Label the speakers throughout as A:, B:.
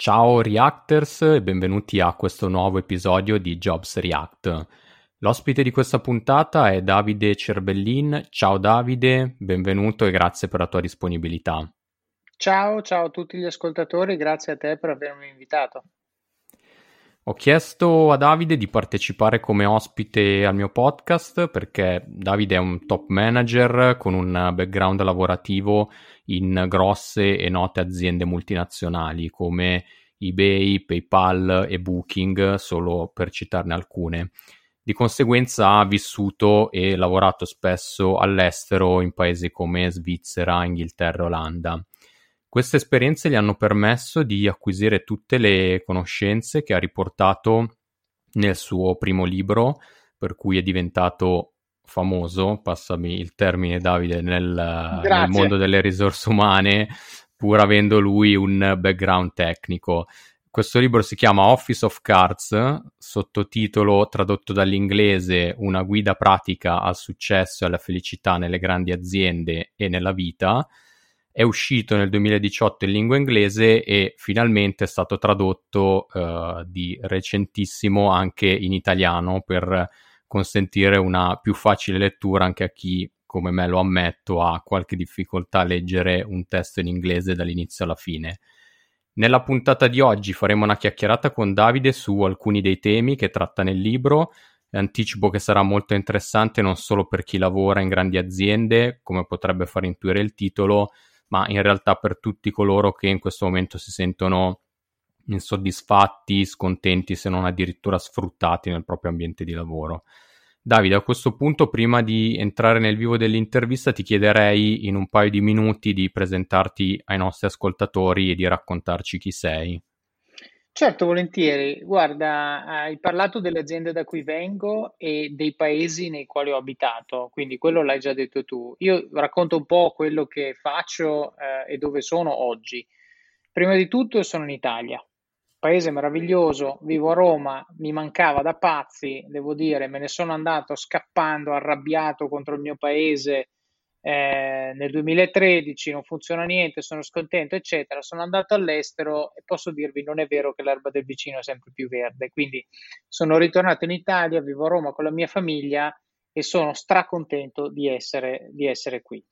A: Ciao Reactors e benvenuti a questo nuovo episodio di Jobs React. L'ospite di questa puntata è Davide Cerbellin. Ciao Davide, benvenuto e grazie per la tua disponibilità.
B: Ciao, ciao a tutti gli ascoltatori, grazie a te per avermi invitato.
A: Ho chiesto a Davide di partecipare come ospite al mio podcast perché Davide è un top manager con un background lavorativo in grosse e note aziende multinazionali come eBay, PayPal e Booking, solo per citarne alcune. Di conseguenza ha vissuto e lavorato spesso all'estero in paesi come Svizzera, Inghilterra Olanda. Queste esperienze gli hanno permesso di acquisire tutte le conoscenze che ha riportato nel suo primo libro, per cui è diventato famoso, passami il termine Davide, nel, nel mondo delle risorse umane, pur avendo lui un background tecnico. Questo libro si chiama Office of Cards, sottotitolo tradotto dall'inglese Una guida pratica al successo e alla felicità nelle grandi aziende e nella vita. È uscito nel 2018 in lingua inglese e finalmente è stato tradotto uh, di recentissimo anche in italiano per consentire una più facile lettura anche a chi, come me lo ammetto, ha qualche difficoltà a leggere un testo in inglese dall'inizio alla fine. Nella puntata di oggi faremo una chiacchierata con Davide su alcuni dei temi che tratta nel libro. Anticipo che sarà molto interessante non solo per chi lavora in grandi aziende, come potrebbe far intuire il titolo, ma in realtà per tutti coloro che in questo momento si sentono insoddisfatti, scontenti, se non addirittura sfruttati nel proprio ambiente di lavoro. Davide, a questo punto, prima di entrare nel vivo dell'intervista, ti chiederei in un paio di minuti di presentarti ai nostri ascoltatori e di raccontarci chi sei.
B: Certo, volentieri. Guarda, hai parlato delle aziende da cui vengo e dei paesi nei quali ho abitato, quindi quello l'hai già detto tu. Io racconto un po' quello che faccio eh, e dove sono oggi. Prima di tutto sono in Italia, paese meraviglioso, vivo a Roma, mi mancava da pazzi, devo dire, me ne sono andato scappando, arrabbiato contro il mio paese eh, nel 2013, non funziona niente, sono scontento, eccetera. Sono andato all'estero e posso dirvi non è vero che l'erba del vicino è sempre più verde, quindi sono ritornato in Italia, vivo a Roma con la mia famiglia e sono stracontento di essere, di essere qui.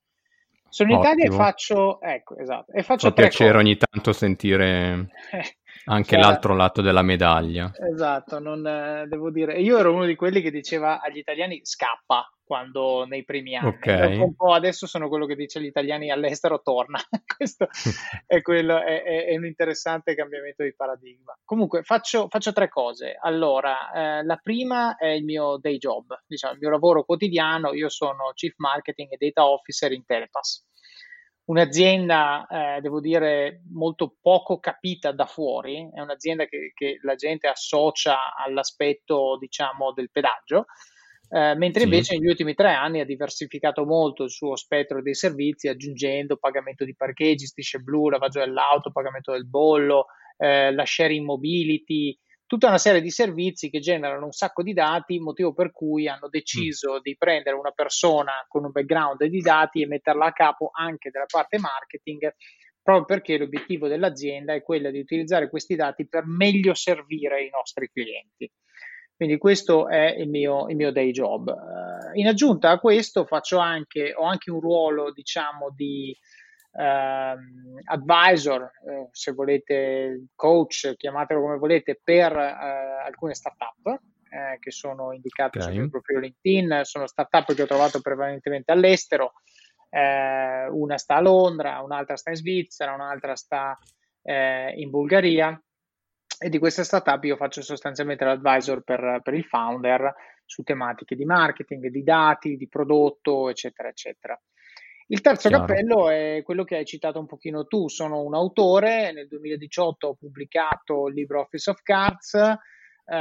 B: Sono in Ottimo. Italia e faccio, ecco, esatto, e faccio
A: Fa piacere cose. ogni tanto sentire anche cioè, l'altro lato della medaglia.
B: Esatto, non, eh, devo dire, io ero uno di quelli che diceva agli italiani scappa quando nei primi anni. Okay. Un po' adesso sono quello che dice agli italiani all'estero torna. Questo è, quello, è, è, un interessante cambiamento di paradigma. Comunque faccio, faccio tre cose. Allora, eh, la prima è il mio day job, diciamo il mio lavoro quotidiano. Io sono Chief Marketing e Data Officer in Telepass un'azienda, eh, devo dire, molto poco capita da fuori, è un'azienda che, che la gente associa all'aspetto, diciamo, del pedaggio, eh, mentre sì. invece negli ultimi tre anni ha diversificato molto il suo spettro dei servizi, aggiungendo pagamento di parcheggi, strisce blu, lavaggio dell'auto, pagamento del bollo, eh, la sharing mobility, tutta una serie di servizi che generano un sacco di dati, motivo per cui hanno deciso mm. di prendere una persona con un background di dati e metterla a capo anche della parte marketing, proprio perché l'obiettivo dell'azienda è quello di utilizzare questi dati per meglio servire i nostri clienti. Quindi questo è il mio, il mio day job. Uh, in aggiunta a questo faccio anche, ho anche un ruolo, diciamo, di uh, advisor, uh, se volete, coach, chiamatelo come volete, per eh, alcune startup che sono indicate okay. sul mio profilo LinkedIn. Sono startup che ho trovato prevalentemente all'estero. una sta a Londra, un'altra sta in Svizzera, un'altra sta in Bulgaria e di questa startup io faccio sostanzialmente l'advisor per, per il founder su tematiche di marketing, di dati, di prodotto, eccetera, eccetera. Il terzo Chiaro. cappello è quello che hai citato un pochino tu, sono un autore, nel 2018 ho pubblicato il libro Office of Cards uh,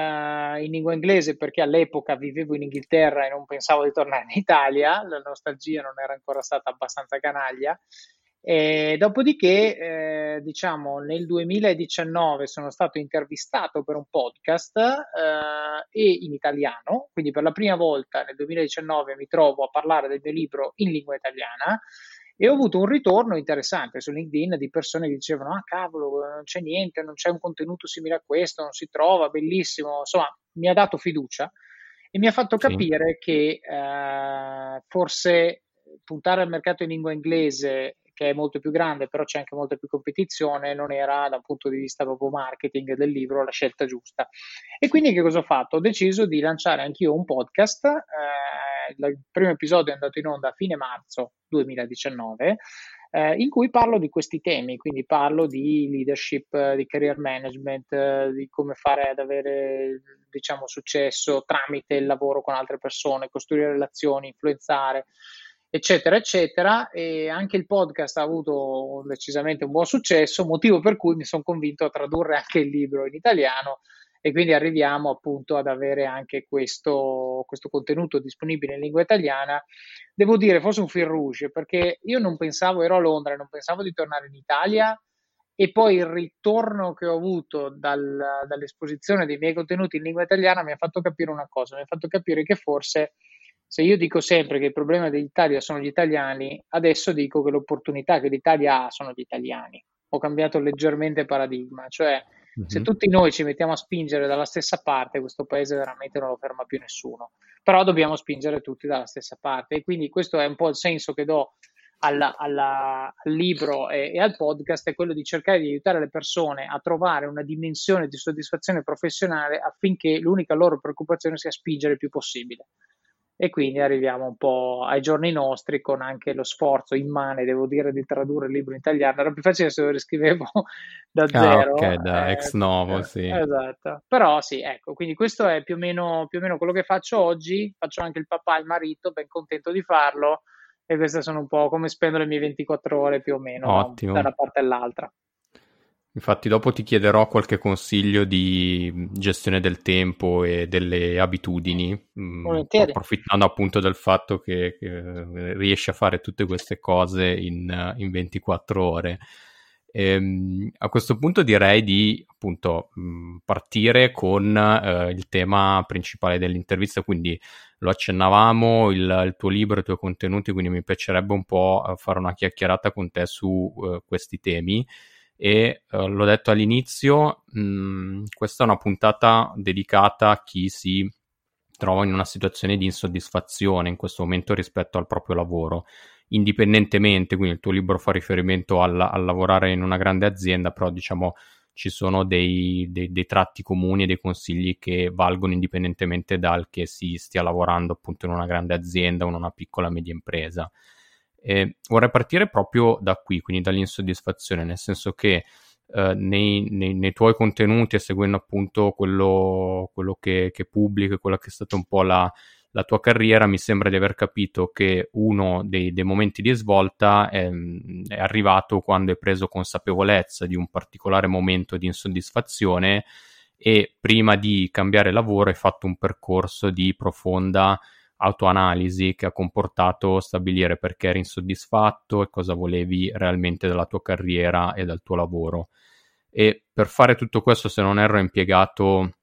B: in lingua inglese perché all'epoca vivevo in Inghilterra e non pensavo di tornare in Italia, la nostalgia non era ancora stata abbastanza canaglia e dopodiché, eh, diciamo, nel 2019 sono stato intervistato per un podcast eh, e in italiano, quindi per la prima volta nel 2019 mi trovo a parlare del mio libro in lingua italiana e ho avuto un ritorno interessante su LinkedIn di persone che dicevano ah cavolo non c'è niente, non c'è un contenuto simile a questo, non si trova, bellissimo, insomma mi ha dato fiducia e mi ha fatto capire sì. che eh, forse puntare al mercato in lingua inglese che è molto più grande, però c'è anche molta più competizione, non era da un punto di vista proprio marketing del libro la scelta giusta. E quindi che cosa ho fatto? Ho deciso di lanciare anch'io un podcast. Eh, il primo episodio è andato in onda a fine marzo 2019. Eh, in cui parlo di questi temi, quindi parlo di leadership, di career management, di come fare ad avere diciamo, successo tramite il lavoro con altre persone, costruire relazioni, influenzare eccetera, eccetera. E anche il podcast ha avuto decisamente un buon successo, motivo per cui mi sono convinto a tradurre anche il libro in italiano e quindi arriviamo appunto ad avere anche questo, questo contenuto disponibile in lingua italiana. Devo dire, forse un fil rouge, perché io non pensavo, ero a Londra, non pensavo di tornare in Italia e poi il ritorno che ho avuto dal, dall'esposizione dei miei contenuti in lingua italiana mi ha fatto capire una cosa, mi ha fatto capire che forse se io dico sempre che il problema dell'Italia sono gli italiani, adesso dico che l'opportunità che l'Italia ha sono gli italiani. Ho cambiato leggermente paradigma, cioè mm-hmm. se tutti noi ci mettiamo a spingere dalla stessa parte, questo paese veramente non lo ferma più nessuno. Però dobbiamo spingere tutti dalla stessa parte e quindi questo è un po' il senso che do alla, alla, al libro e, e, al podcast è quello di cercare di aiutare le persone a trovare una dimensione di soddisfazione professionale affinché l'unica loro preoccupazione sia spingere il più possibile e quindi arriviamo un po' ai giorni nostri con anche lo sforzo immane, devo dire, di tradurre il libro in italiano. Era più facile se lo riscrivevo da ah, zero.
A: Ok, da eh, ex novo, eh, sì.
B: Esatto. Però sì, ecco, quindi questo è più o, meno, più o meno quello che faccio oggi. Faccio anche il papà e il marito, ben contento di farlo. E queste sono un po' come spendo le mie 24 ore più o meno
A: Ottimo.
B: da una parte all'altra.
A: Infatti dopo ti chiederò qualche consiglio di gestione del tempo e delle abitudini, mm, approfittando appunto del fatto che, che, riesci a fare tutte queste cose in, in 24 ore. E, ehm, a questo punto direi di appunto mm, partire con eh, il tema principale dell'intervista, quindi lo accennavamo, il, il, tuo libro, i tuoi contenuti, quindi mi piacerebbe un po' eh, fare una chiacchierata con te su uh, questi temi e eh, l'ho detto all'inizio, mh, mm, questa è una puntata dedicata a chi si trova in una situazione di insoddisfazione in questo momento rispetto al proprio lavoro, indipendentemente, quindi il tuo libro fa riferimento al, al lavorare in una grande azienda, però diciamo ci sono dei, dei, dei, tratti comuni e dei consigli che valgono indipendentemente dal che si stia lavorando appunto in una grande azienda o in una piccola media impresa. E vorrei partire proprio da qui, quindi dall'insoddisfazione, nel senso che eh, nei, nei, nei, tuoi contenuti e seguendo appunto quello, quello che, che pubblichi, quella che è stata un po' la, la, tua carriera, mi sembra di aver capito che uno dei, dei momenti di svolta è, è, arrivato quando hai preso consapevolezza di un particolare momento di insoddisfazione e prima di cambiare lavoro hai fatto un percorso di profonda autoanalisi che ha comportato stabilire perché eri insoddisfatto e cosa volevi realmente dalla tua carriera e dal tuo lavoro. E per fare tutto questo, se non erro, hai impiegato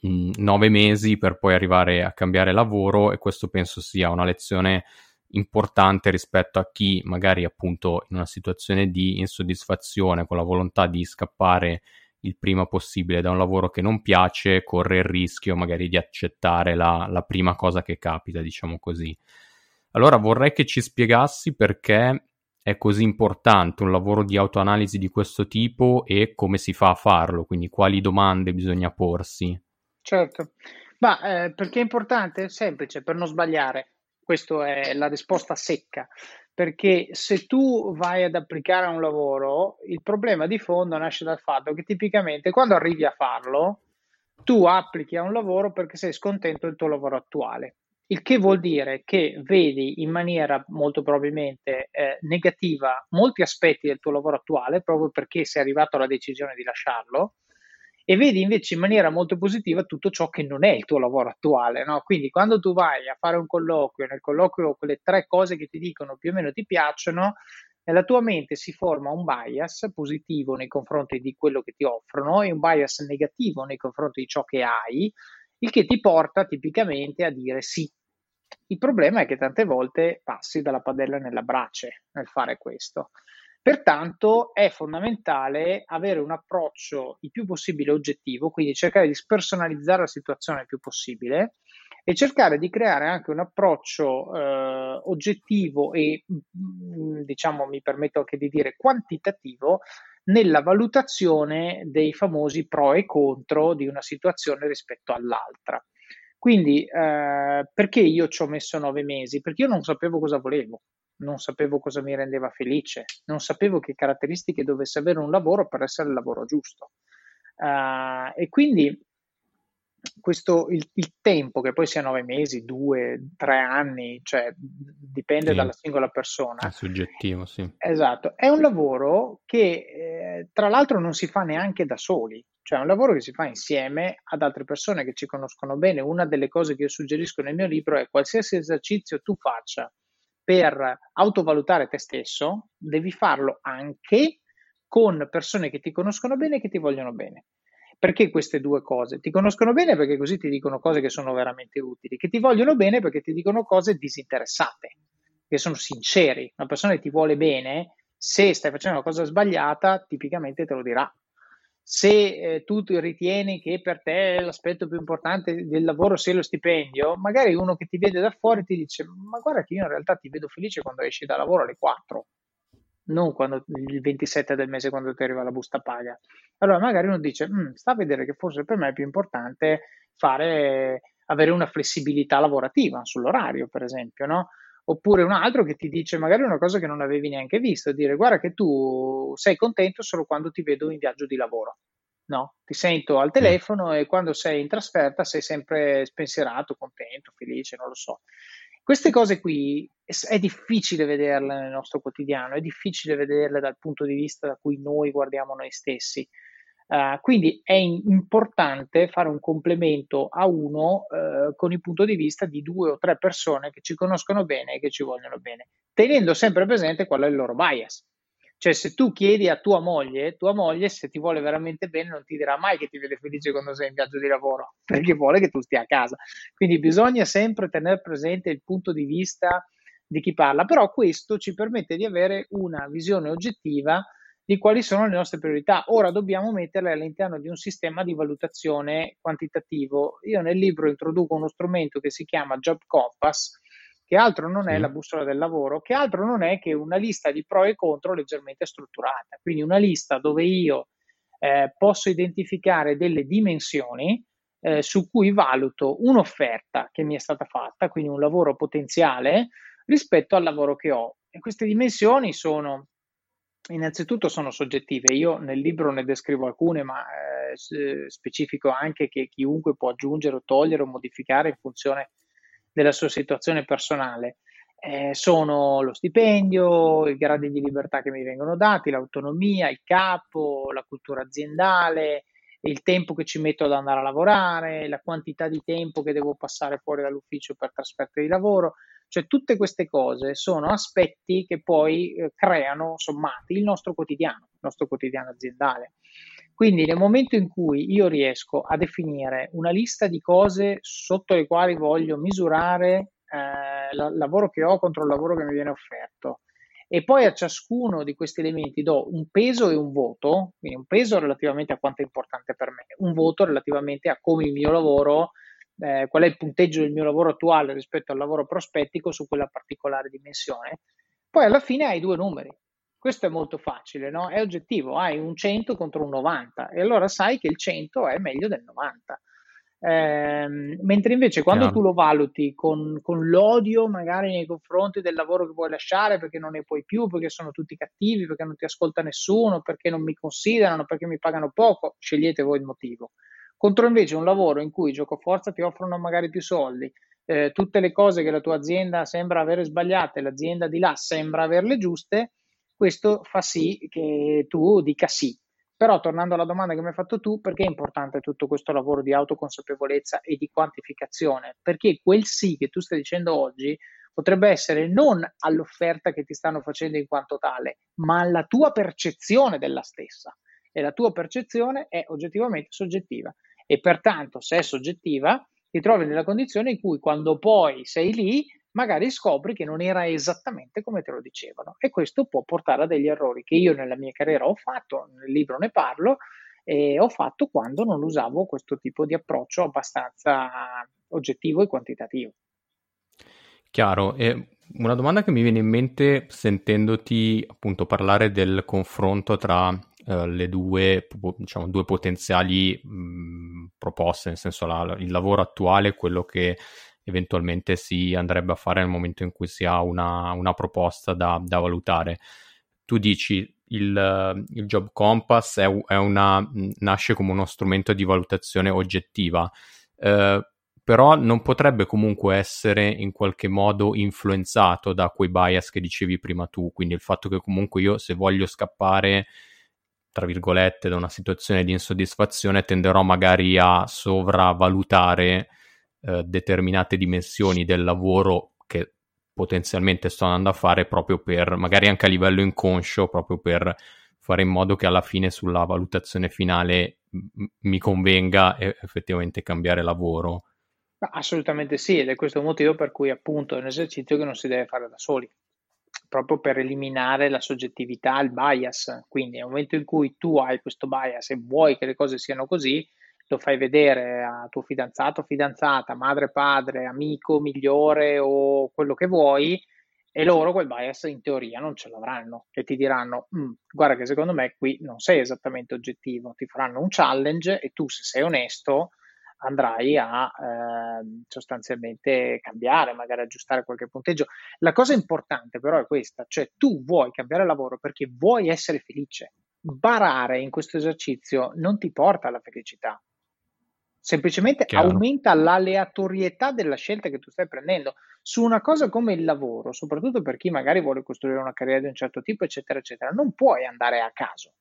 A: mh, mm, nove mesi per poi arrivare a cambiare lavoro e questo penso sia una lezione importante rispetto a chi magari appunto in una situazione di insoddisfazione con la volontà di scappare il prima possibile da un lavoro che non piace, corre il rischio magari di accettare la, la prima cosa che capita, diciamo così. Allora vorrei che ci spiegassi perché è così importante un lavoro di autoanalisi di questo tipo e come si fa a farlo, quindi quali domande bisogna porsi.
B: Certo, ma eh, perché è importante? È semplice, per non sbagliare. Questa è la risposta secca perché se tu vai ad applicare a un lavoro, il problema di fondo nasce dal fatto che tipicamente quando arrivi a farlo, tu applichi a un lavoro perché sei scontento del tuo lavoro attuale. Il che vuol dire che vedi in maniera molto probabilmente eh, negativa molti aspetti del tuo lavoro attuale proprio perché sei arrivato alla decisione di lasciarlo e vedi invece in maniera molto positiva tutto ciò che non è il tuo lavoro attuale. No? Quindi quando tu vai a fare un colloquio, nel colloquio quelle tre cose che ti dicono più o meno ti piacciono, nella tua mente si forma un bias positivo nei confronti di quello che ti offrono e un bias negativo nei confronti di ciò che hai, il che ti porta tipicamente a dire sì. Il problema è che tante volte passi dalla padella nella brace nel fare questo. Pertanto è fondamentale avere un approccio il più possibile oggettivo, quindi cercare di spersonalizzare la situazione il più possibile e cercare di creare anche un approccio eh, oggettivo e mm, diciamo mi permetto anche di dire quantitativo nella valutazione dei famosi pro e contro di una situazione rispetto all'altra. Quindi eh, perché io ci ho messo nove mesi? Perché io non sapevo cosa volevo non sapevo cosa mi rendeva felice, non sapevo che caratteristiche dovesse avere un lavoro per essere il lavoro giusto. Uh, e quindi questo, il, il, tempo, che poi sia nove mesi, due, tre anni, cioè dipende sì. dalla singola persona.
A: È soggettivo, sì.
B: Esatto, è un lavoro che eh, tra l'altro non si fa neanche da soli, cioè è un lavoro che si fa insieme ad altre persone che ci conoscono bene. Una delle cose che io suggerisco nel mio libro è qualsiasi esercizio tu faccia per autovalutare te stesso, devi farlo anche con persone che ti conoscono bene e che ti vogliono bene. Perché queste due cose? Ti conoscono bene perché così ti dicono cose che sono veramente utili, che ti vogliono bene perché ti dicono cose disinteressate, che sono sinceri. Una persona che ti vuole bene, se stai facendo una cosa sbagliata, tipicamente te lo dirà se eh, tu ritieni che per te l'aspetto più importante del lavoro sia lo stipendio, magari uno che ti vede da fuori ti dice: Ma guarda che io in realtà ti vedo felice quando esci da lavoro alle 4, non quando, il 27 del mese quando ti arriva la busta paga. Allora magari uno dice: mm, Sta a vedere che forse per me è più importante fare, avere una flessibilità lavorativa sull'orario, per esempio, no? oppure un altro che ti dice magari una cosa che non avevi neanche visto, dire guarda che tu sei contento solo quando ti vedo in viaggio di lavoro. No, ti sento al telefono e quando sei in trasferta sei sempre spensierato, contento, felice, non lo so. Queste cose qui è difficile vederle nel nostro quotidiano, è difficile vederle dal punto di vista da cui noi guardiamo noi stessi. Uh, quindi è importante fare un complemento a uno uh, con il punto di vista di due o tre persone che ci conoscono bene e che ci vogliono bene, tenendo sempre presente qual è il loro bias. Cioè, se tu chiedi a tua moglie, tua moglie, se ti vuole veramente bene, non ti dirà mai che ti vede felice quando sei in viaggio di lavoro, perché vuole che tu stia a casa. Quindi bisogna sempre tenere presente il punto di vista di chi parla, però questo ci permette di avere una visione oggettiva di quali sono le nostre priorità. Ora dobbiamo metterle all'interno di un sistema di valutazione quantitativo. Io nel libro introduco uno strumento che si chiama Job Compass, che altro non è la bussola del lavoro, che altro non è che una lista di pro e contro leggermente strutturata. Quindi una lista dove io eh, posso identificare delle dimensioni eh, su cui valuto un'offerta che mi è stata fatta, quindi un lavoro potenziale, rispetto al lavoro che ho. E queste dimensioni sono Innanzitutto sono soggettive, io nel libro ne descrivo alcune, ma eh, specifico anche che chiunque può aggiungere o togliere o modificare in funzione della sua situazione personale. Eh, sono lo stipendio, i gradi di libertà che mi vengono dati, l'autonomia, il capo, la cultura aziendale, il tempo che ci metto ad andare a lavorare, la quantità di tempo che devo passare fuori dall'ufficio per trasferta di lavoro. Cioè tutte queste cose sono aspetti che poi eh, creano sommati il nostro quotidiano, il nostro quotidiano aziendale. Quindi nel momento in cui io riesco a definire una lista di cose sotto le quali voglio misurare eh, il lavoro che ho contro il lavoro che mi viene offerto, e poi a ciascuno di questi elementi do un peso e un voto, quindi un peso relativamente a quanto è importante per me, un voto relativamente a come il mio lavoro, eh, qual è il punteggio del mio lavoro attuale rispetto al lavoro prospettico su quella particolare dimensione. Poi alla fine hai due numeri. Questo è molto facile, no? È oggettivo, hai un 100 contro un 90 e allora sai che il 100 è meglio del 90. Eh, mentre invece quando Chiaro. tu lo valuti con, con, l'odio magari nei confronti del lavoro che vuoi lasciare perché non ne puoi più, perché sono tutti cattivi, perché non ti ascolta nessuno, perché non mi considerano, perché mi pagano poco, scegliete voi il motivo. Contro invece un lavoro in cui gioco forza ti offrono magari più soldi, eh, tutte le cose che la tua azienda sembra avere sbagliate, l'azienda di là sembra averle giuste, questo fa sì che tu dica sì però tornando alla domanda che mi hai fatto tu, perché è importante tutto questo lavoro di autoconsapevolezza e di quantificazione? Perché quel sì che tu stai dicendo oggi potrebbe essere non all'offerta che ti stanno facendo in quanto tale, ma alla tua percezione della stessa. E la tua percezione è oggettivamente soggettiva. E pertanto, se è soggettiva, ti trovi nella condizione in cui quando poi sei lì, magari scopri che non era esattamente come te lo dicevano e questo può portare a degli errori che io nella mia carriera ho fatto, nel libro ne parlo, e ho fatto quando non usavo questo tipo di approccio abbastanza oggettivo e quantitativo.
A: Chiaro, e una domanda che mi viene in mente sentendoti appunto parlare del confronto tra uh, le due, diciamo, due potenziali mh, proposte, nel senso la, il lavoro attuale, quello che eventualmente si andrebbe a fare nel momento in cui si ha una, una proposta da, da, valutare. Tu dici il, il Job Compass è, è una, nasce come uno strumento di valutazione oggettiva, eh, però non potrebbe comunque essere in qualche modo influenzato da quei bias che dicevi prima tu, quindi il fatto che comunque io se voglio scappare tra virgolette da una situazione di insoddisfazione tenderò magari a sopravvalutare eh, determinate dimensioni del lavoro che potenzialmente sto andando a fare proprio per, magari anche a livello inconscio, proprio per fare in modo che alla fine sulla valutazione finale m- mi convenga effettivamente cambiare lavoro.
B: Assolutamente sì, ed è questo il motivo per cui appunto è un esercizio che non si deve fare da soli, proprio per eliminare la soggettività, il bias. Quindi nel momento in cui tu hai questo bias e vuoi che le cose siano così, lo fai vedere a tuo fidanzato, fidanzata, madre, padre, amico, migliore o quello che vuoi, e loro quel bias in teoria non ce l'avranno e ti diranno mm, guarda che secondo me qui non sei esattamente oggettivo, ti faranno un challenge e tu se sei onesto andrai a eh, sostanzialmente cambiare, magari aggiustare qualche punteggio. La cosa importante però è questa, cioè tu vuoi cambiare lavoro perché vuoi essere felice. Barare in questo esercizio non ti porta alla felicità, semplicemente Chiaro. aumenta l'aleatorietà della scelta che tu stai prendendo su una cosa come il lavoro, soprattutto per chi magari vuole costruire una carriera di un certo tipo, eccetera, eccetera. Non puoi andare a caso.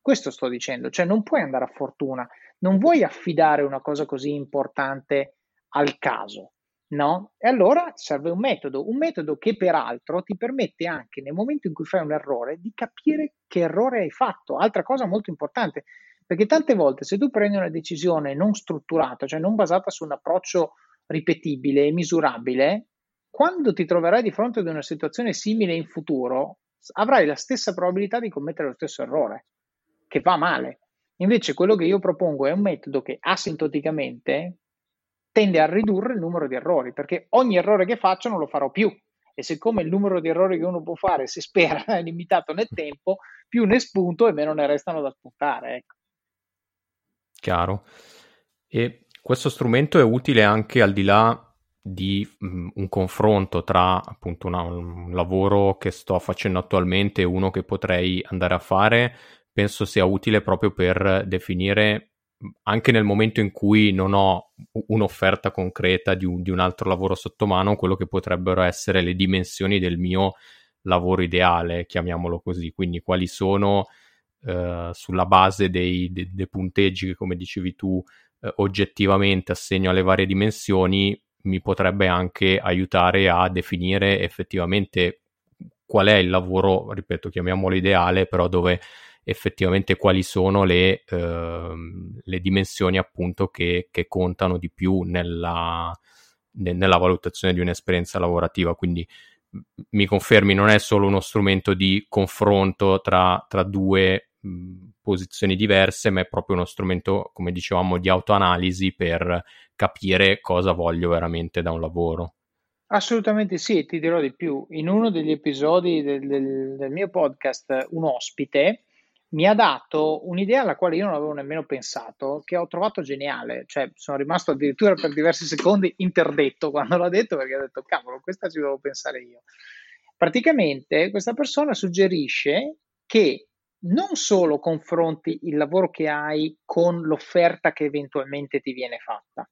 B: Questo sto dicendo, cioè non puoi andare a fortuna, non vuoi affidare una cosa così importante al caso, no? E allora serve un metodo, un metodo che peraltro ti permette anche nel momento in cui fai un errore di capire che errore hai fatto. Altra cosa molto importante, perché tante volte se tu prendi una decisione non strutturata, cioè non basata su un approccio ripetibile e misurabile, quando ti troverai di fronte ad una situazione simile in futuro, avrai la stessa probabilità di commettere lo stesso errore, che va male. Invece quello che io propongo è un metodo che asintoticamente tende a ridurre il numero di errori, perché ogni errore che faccio non lo farò più. E siccome il numero di errori che uno può fare si spera è limitato nel tempo, più ne spunto e meno ne restano da spuntare. Ecco.
A: Chiaro. E questo strumento è utile anche al di là di um, un confronto tra appunto una, un lavoro che sto facendo attualmente e uno che potrei andare a fare, penso sia utile proprio per definire anche nel momento in cui non ho un'offerta concreta di un, di un altro lavoro sotto mano, quello che potrebbero essere le dimensioni del mio lavoro ideale, chiamiamolo così, quindi quali sono eh, sulla base dei, dei, dei, punteggi che, come dicevi tu, eh, oggettivamente assegno alle varie dimensioni, mi potrebbe anche aiutare a definire effettivamente qual è il lavoro, ripeto, chiamiamolo ideale, però dove effettivamente quali sono le, eh, le dimensioni appunto che, che, contano di più nella, ne, nella valutazione di un'esperienza lavorativa. Quindi mi confermi, non è solo uno strumento di confronto tra, tra due posizioni diverse, ma è proprio uno strumento, come dicevamo, di autoanalisi per capire cosa voglio veramente da un lavoro.
B: Assolutamente sì, ti dirò di più. In uno degli episodi del, del, del mio podcast, un ospite mi ha dato un'idea alla quale io non avevo nemmeno pensato, che ho trovato geniale, cioè sono rimasto addirittura per diversi secondi interdetto quando l'ha detto perché ho detto cavolo, questa ci devo pensare io. Praticamente questa persona suggerisce che non solo confronti il lavoro che hai con l'offerta che eventualmente ti viene fatta,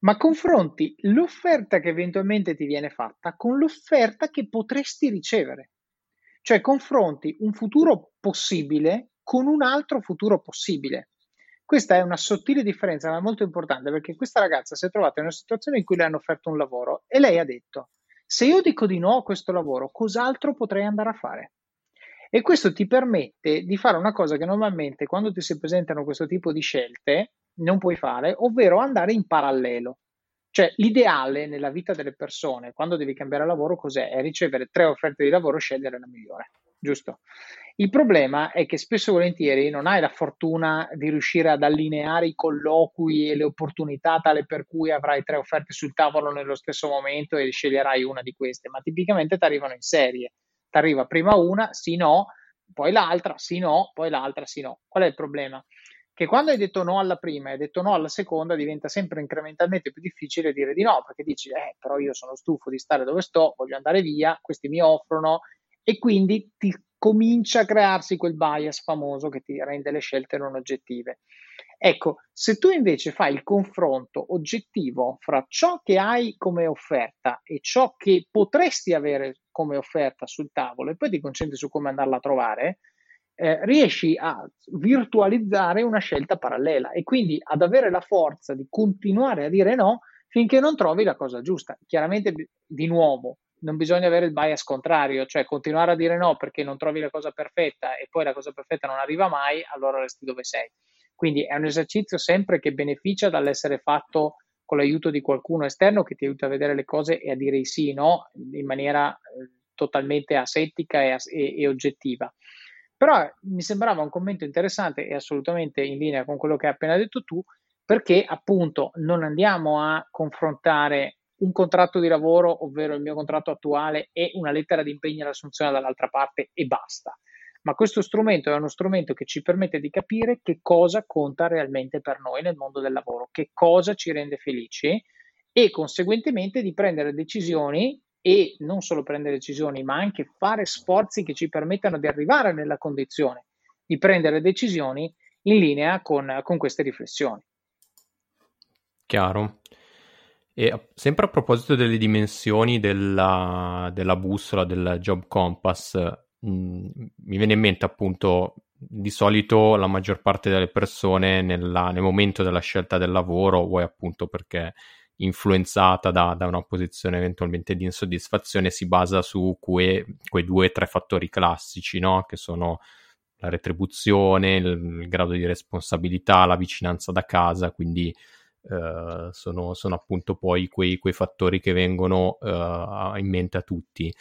B: ma confronti l'offerta che eventualmente ti viene fatta con l'offerta che potresti ricevere. Cioè confronti un futuro possibile con un altro futuro possibile. Questa è una sottile differenza, ma molto importante perché questa ragazza si è trovata in una situazione in cui le hanno offerto un lavoro e lei ha detto: Se io dico di no a questo lavoro, cos'altro potrei andare a fare? E questo ti permette di fare una cosa che normalmente quando ti si presentano questo tipo di scelte non puoi fare, ovvero andare in parallelo. Cioè, l'ideale nella vita delle persone, quando devi cambiare lavoro, cos'è? È ricevere tre offerte di lavoro e scegliere la migliore, giusto? Il problema è che spesso e volentieri non hai la fortuna di riuscire ad allineare i colloqui e le opportunità tale per cui avrai tre offerte sul tavolo nello stesso momento e sceglierai una di queste, ma tipicamente ti arrivano in serie. Arriva prima una, sì no, poi l'altra, sì no, poi l'altra, sì no. Qual è il problema? che quando hai detto no alla prima e hai detto no alla seconda diventa sempre incrementalmente più difficile dire di no, perché dici, eh, però io sono stufo di stare dove sto, voglio andare via, questi mi offrono, e quindi ti comincia a crearsi quel bias famoso che ti rende le scelte non oggettive. Ecco, se tu invece fai il confronto oggettivo fra ciò che hai come offerta e ciò che potresti avere come offerta sul tavolo e poi ti concentri su come andarla a trovare, eh, riesci a virtualizzare una scelta parallela e quindi ad avere la forza di continuare a dire no finché non trovi la cosa giusta. Chiaramente, di nuovo, non bisogna avere il bias contrario, cioè continuare a dire no perché non trovi la cosa perfetta e poi la cosa perfetta non arriva mai, allora resti dove sei. Quindi è un esercizio sempre che beneficia dall'essere fatto con l'aiuto di qualcuno esterno che ti aiuta a vedere le cose e a dire sì no in maniera eh, totalmente asettica e, e, e oggettiva. Però mi sembrava un commento interessante e assolutamente in linea con quello che hai appena detto tu, perché appunto non andiamo a confrontare un contratto di lavoro, ovvero il mio contratto attuale, e una lettera di impegno all'assunzione dall'altra parte e basta. Ma questo strumento è uno strumento che ci permette di capire che cosa conta realmente per noi nel mondo del lavoro, che cosa ci rende felici e conseguentemente di prendere decisioni e non solo prendere decisioni, ma anche fare sforzi che ci permettano di arrivare nella condizione di prendere decisioni in linea con, con queste riflessioni.
A: Chiaro. E sempre a proposito delle dimensioni della, della bussola, del Job Compass, mi viene in mente appunto di solito la maggior parte delle persone nella, nel momento della scelta del lavoro, vuoi appunto perché influenzata da, da, una posizione eventualmente di insoddisfazione si basa su que, quei due o tre fattori classici, no? che sono la retribuzione, il, il, grado di responsabilità, la vicinanza da casa, quindi eh, sono, sono, appunto poi quei, quei fattori che vengono eh, in mente a tutti.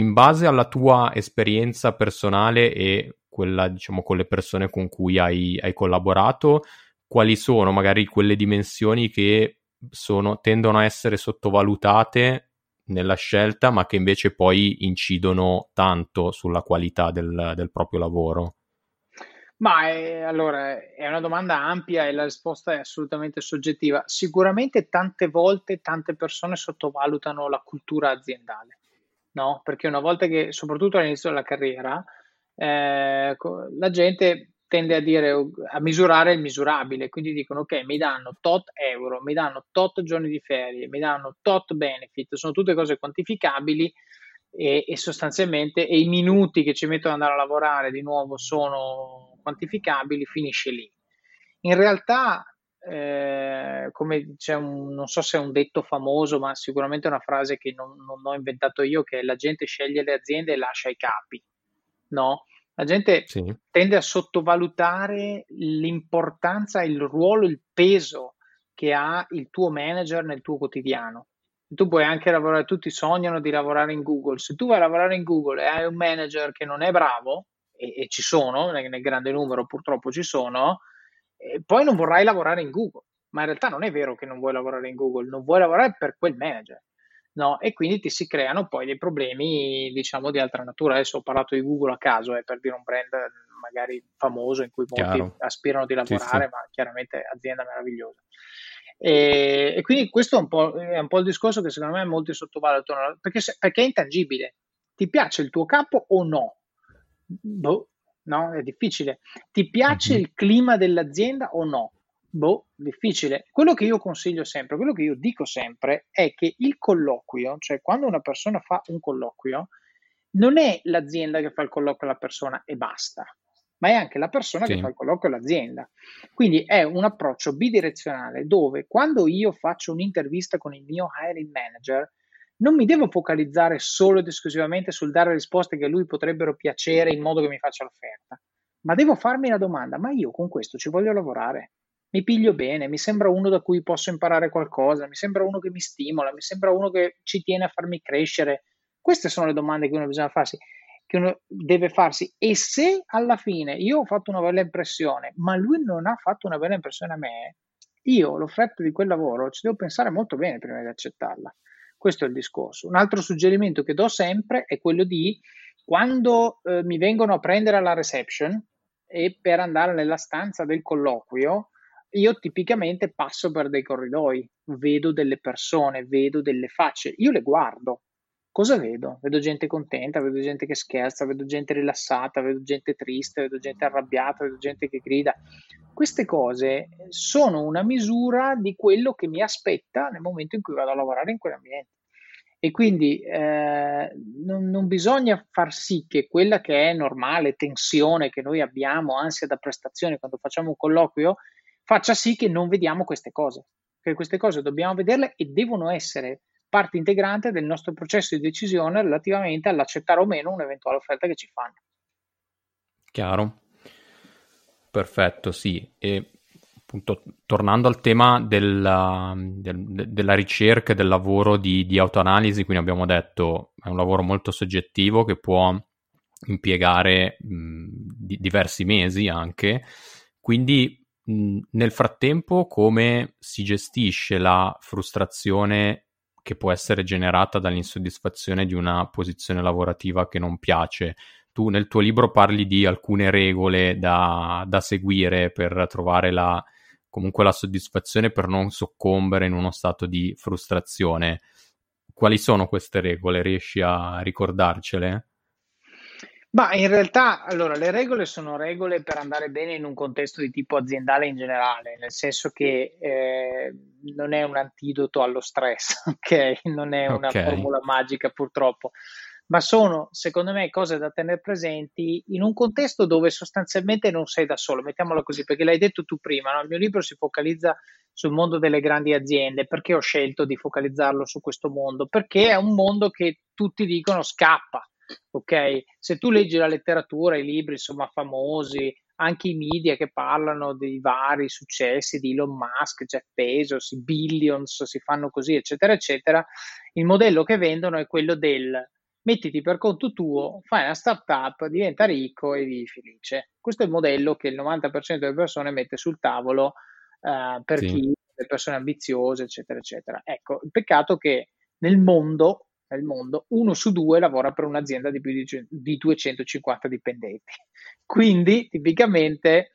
A: In base alla tua esperienza personale e quella, diciamo, con le persone con cui hai, hai collaborato, quali sono magari quelle dimensioni che sono, tendono a essere sottovalutate nella scelta, ma che invece poi incidono tanto sulla qualità del, del proprio lavoro?
B: Ma è, eh, allora è una domanda ampia e la risposta è assolutamente soggettiva. Sicuramente tante volte tante persone sottovalutano la cultura aziendale, no? Perché una volta che, soprattutto all'inizio della carriera, eh, la gente tende a dire a misurare il misurabile, quindi dicono ok, mi danno tot euro, mi danno tot giorni di ferie, mi danno tot benefit, sono tutte cose quantificabili, e, e sostanzialmente e i minuti che ci mettono ad andare a lavorare di nuovo sono quantificabili, finisce lì. In realtà, eh, come c'è un, non so se è un detto famoso, ma sicuramente è una frase che non, non ho inventato io, che la gente sceglie le aziende e lascia i capi, no? La gente sì. tende a sottovalutare l'importanza, il ruolo, il peso che ha il tuo manager nel tuo quotidiano. Tu puoi anche lavorare, tutti sognano di lavorare in Google. Se tu vai a lavorare in Google e hai un manager che non è bravo, e, e ci sono, nel, nel, grande numero purtroppo ci sono, poi non vorrai lavorare in Google. Ma in realtà non è vero che non vuoi lavorare in Google, non vuoi lavorare per quel manager no? E quindi ti si creano poi dei problemi, diciamo, di altra natura. Adesso ho parlato di Google a caso, eh, per dire un brand magari famoso in cui molti Chiaro. aspirano di lavorare, sì, sì. ma chiaramente azienda meravigliosa. E, e, quindi questo è un, po', è un po' il discorso che secondo me molti sottovalutano, perché, perché è intangibile. Ti piace il tuo capo o no? Boh, no, è difficile. Ti piace mm-hmm. il clima dell'azienda o no? Boh, difficile. Quello che io consiglio sempre, quello che io dico sempre è che il colloquio, cioè quando una persona fa un colloquio, non è l'azienda che fa il colloquio alla persona e basta, ma è anche la persona sì. che fa il colloquio all'azienda. Quindi è un approccio bidirezionale dove quando io faccio un'intervista con il mio hiring manager, non mi devo focalizzare solo ed esclusivamente sul dare risposte che a lui potrebbero piacere in modo che mi faccia l'offerta, ma devo farmi la domanda, ma io con questo ci voglio lavorare? mi piglio bene, mi sembra uno da cui posso imparare qualcosa, mi sembra uno che mi stimola, mi sembra uno che ci tiene a farmi crescere. Queste sono le domande che uno bisogna farsi, che uno deve farsi. E se alla fine io ho fatto una bella impressione, ma lui non ha fatto una bella impressione a me, io l'offerta di quel lavoro ci devo pensare molto bene prima di accettarla. Questo è il discorso. Un altro suggerimento che do sempre è quello di quando eh, mi vengono a prendere alla reception e per andare nella stanza del colloquio, io tipicamente passo per dei corridoi, vedo delle persone, vedo delle facce, io le guardo. Cosa vedo? Vedo gente contenta, vedo gente che scherza, vedo gente rilassata, vedo gente triste, vedo gente arrabbiata, vedo gente che grida. Queste cose sono una misura di quello che mi aspetta nel momento in cui vado a lavorare in quell'ambiente. E quindi eh, non, non, bisogna far sì che quella che è normale tensione che noi abbiamo, ansia da prestazione quando facciamo un colloquio, faccia sì che non vediamo queste cose, che queste cose dobbiamo vederle e devono essere parte integrante del nostro processo di decisione relativamente all'accettare o meno un'eventuale offerta che ci fanno.
A: Chiaro. Perfetto, sì. E appunto, tornando al tema della, del, della ricerca e del lavoro di, di autoanalisi, quindi abbiamo detto è un lavoro molto soggettivo che può impiegare mh, di, diversi mesi anche, quindi nel frattempo, come si gestisce la frustrazione che può essere generata dall'insoddisfazione di una posizione lavorativa che non piace? Tu nel tuo libro parli di alcune regole da, da seguire per trovare la, comunque la soddisfazione per non soccombere in uno stato di frustrazione. Quali sono queste regole? Riesci a ricordarcele?
B: Ma in realtà, allora, le regole sono regole per andare bene in un contesto di tipo aziendale in generale, nel senso che eh, non è un antidoto allo stress, ok? Non è una okay. formula magica purtroppo, ma sono, secondo me, cose da tenere presenti in un contesto dove sostanzialmente non sei da solo, mettiamolo così, perché l'hai detto tu prima, no? il mio libro si focalizza sul mondo delle grandi aziende, perché ho scelto di focalizzarlo su questo mondo? Perché è un mondo che tutti dicono scappa ok? Se tu leggi la letteratura, i libri insomma famosi, anche i media che parlano dei vari successi di Elon Musk, Jeff Bezos, i billions si fanno così, eccetera, eccetera, il modello che vendono è quello del mettiti per conto tuo, fai una startup, diventa ricco e vivi felice. Questo è il modello che il 90% delle persone mette sul tavolo uh, per sì. chi, le persone ambiziose, eccetera, eccetera. Ecco, il peccato che nel mondo nel mondo, uno su due lavora per un'azienda di più di, di 250 dipendenti. Quindi, tipicamente,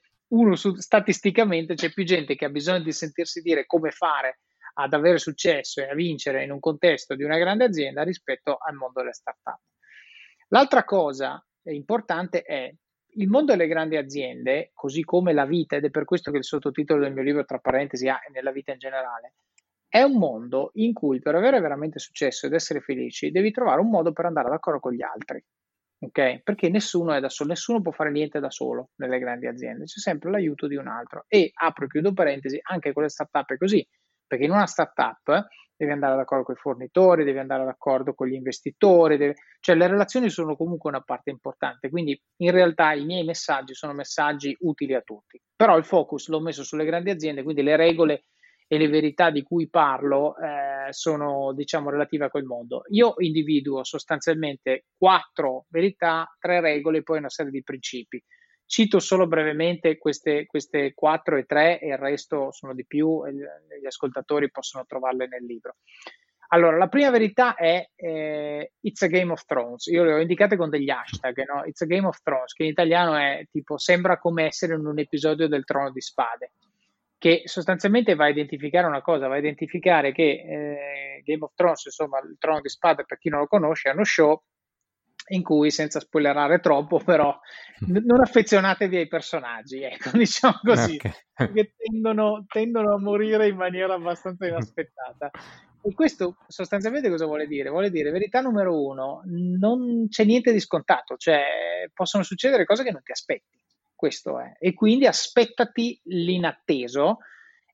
B: su, statisticamente c'è più gente che ha bisogno di sentirsi dire come fare ad avere successo e a vincere in un contesto di una grande azienda rispetto al mondo delle start-up. L'altra cosa importante è il mondo delle grandi aziende, così come la vita, ed è per questo che il sottotitolo del mio libro, tra parentesi, è nella vita in generale, è un mondo in cui per avere veramente successo ed essere felici devi trovare un modo per andare d'accordo con gli altri. Ok? Perché nessuno è da solo, nessuno può fare niente da solo nelle grandi aziende, c'è sempre l'aiuto di un altro. E apro e chiudo parentesi, anche con le startup è così, perché in una startup devi andare d'accordo con i fornitori, devi andare d'accordo con gli investitori, devi... cioè le relazioni sono comunque una parte importante, quindi in realtà i miei messaggi sono messaggi utili a tutti, però il focus l'ho messo sulle grandi aziende, quindi le regole e le verità di cui parlo eh, sono diciamo relative a quel mondo. Io individuo sostanzialmente quattro verità, tre regole e poi una serie di principi. Cito solo brevemente queste, queste quattro e tre e il resto sono di più e gli ascoltatori possono trovarle nel libro. Allora, la prima verità è eh, It's a Game of Thrones. Io le ho indicate con degli hashtag, no? It's a Game of Thrones, che in italiano è tipo sembra come essere in un episodio del Trono di Spade che sostanzialmente va a identificare una cosa, va a identificare che eh, Game of Thrones, insomma, il trono di spade, per chi non lo conosce, è uno show in cui, senza spoilerare troppo, però n- non affezionatevi ai personaggi, ecco, diciamo così, okay. che tendono, tendono, a morire in maniera abbastanza inaspettata. E questo sostanzialmente cosa vuole dire? Vuole dire, verità numero uno, non c'è niente di scontato, cioè possono succedere cose che non ti aspetti questo è. E quindi aspettati l'inatteso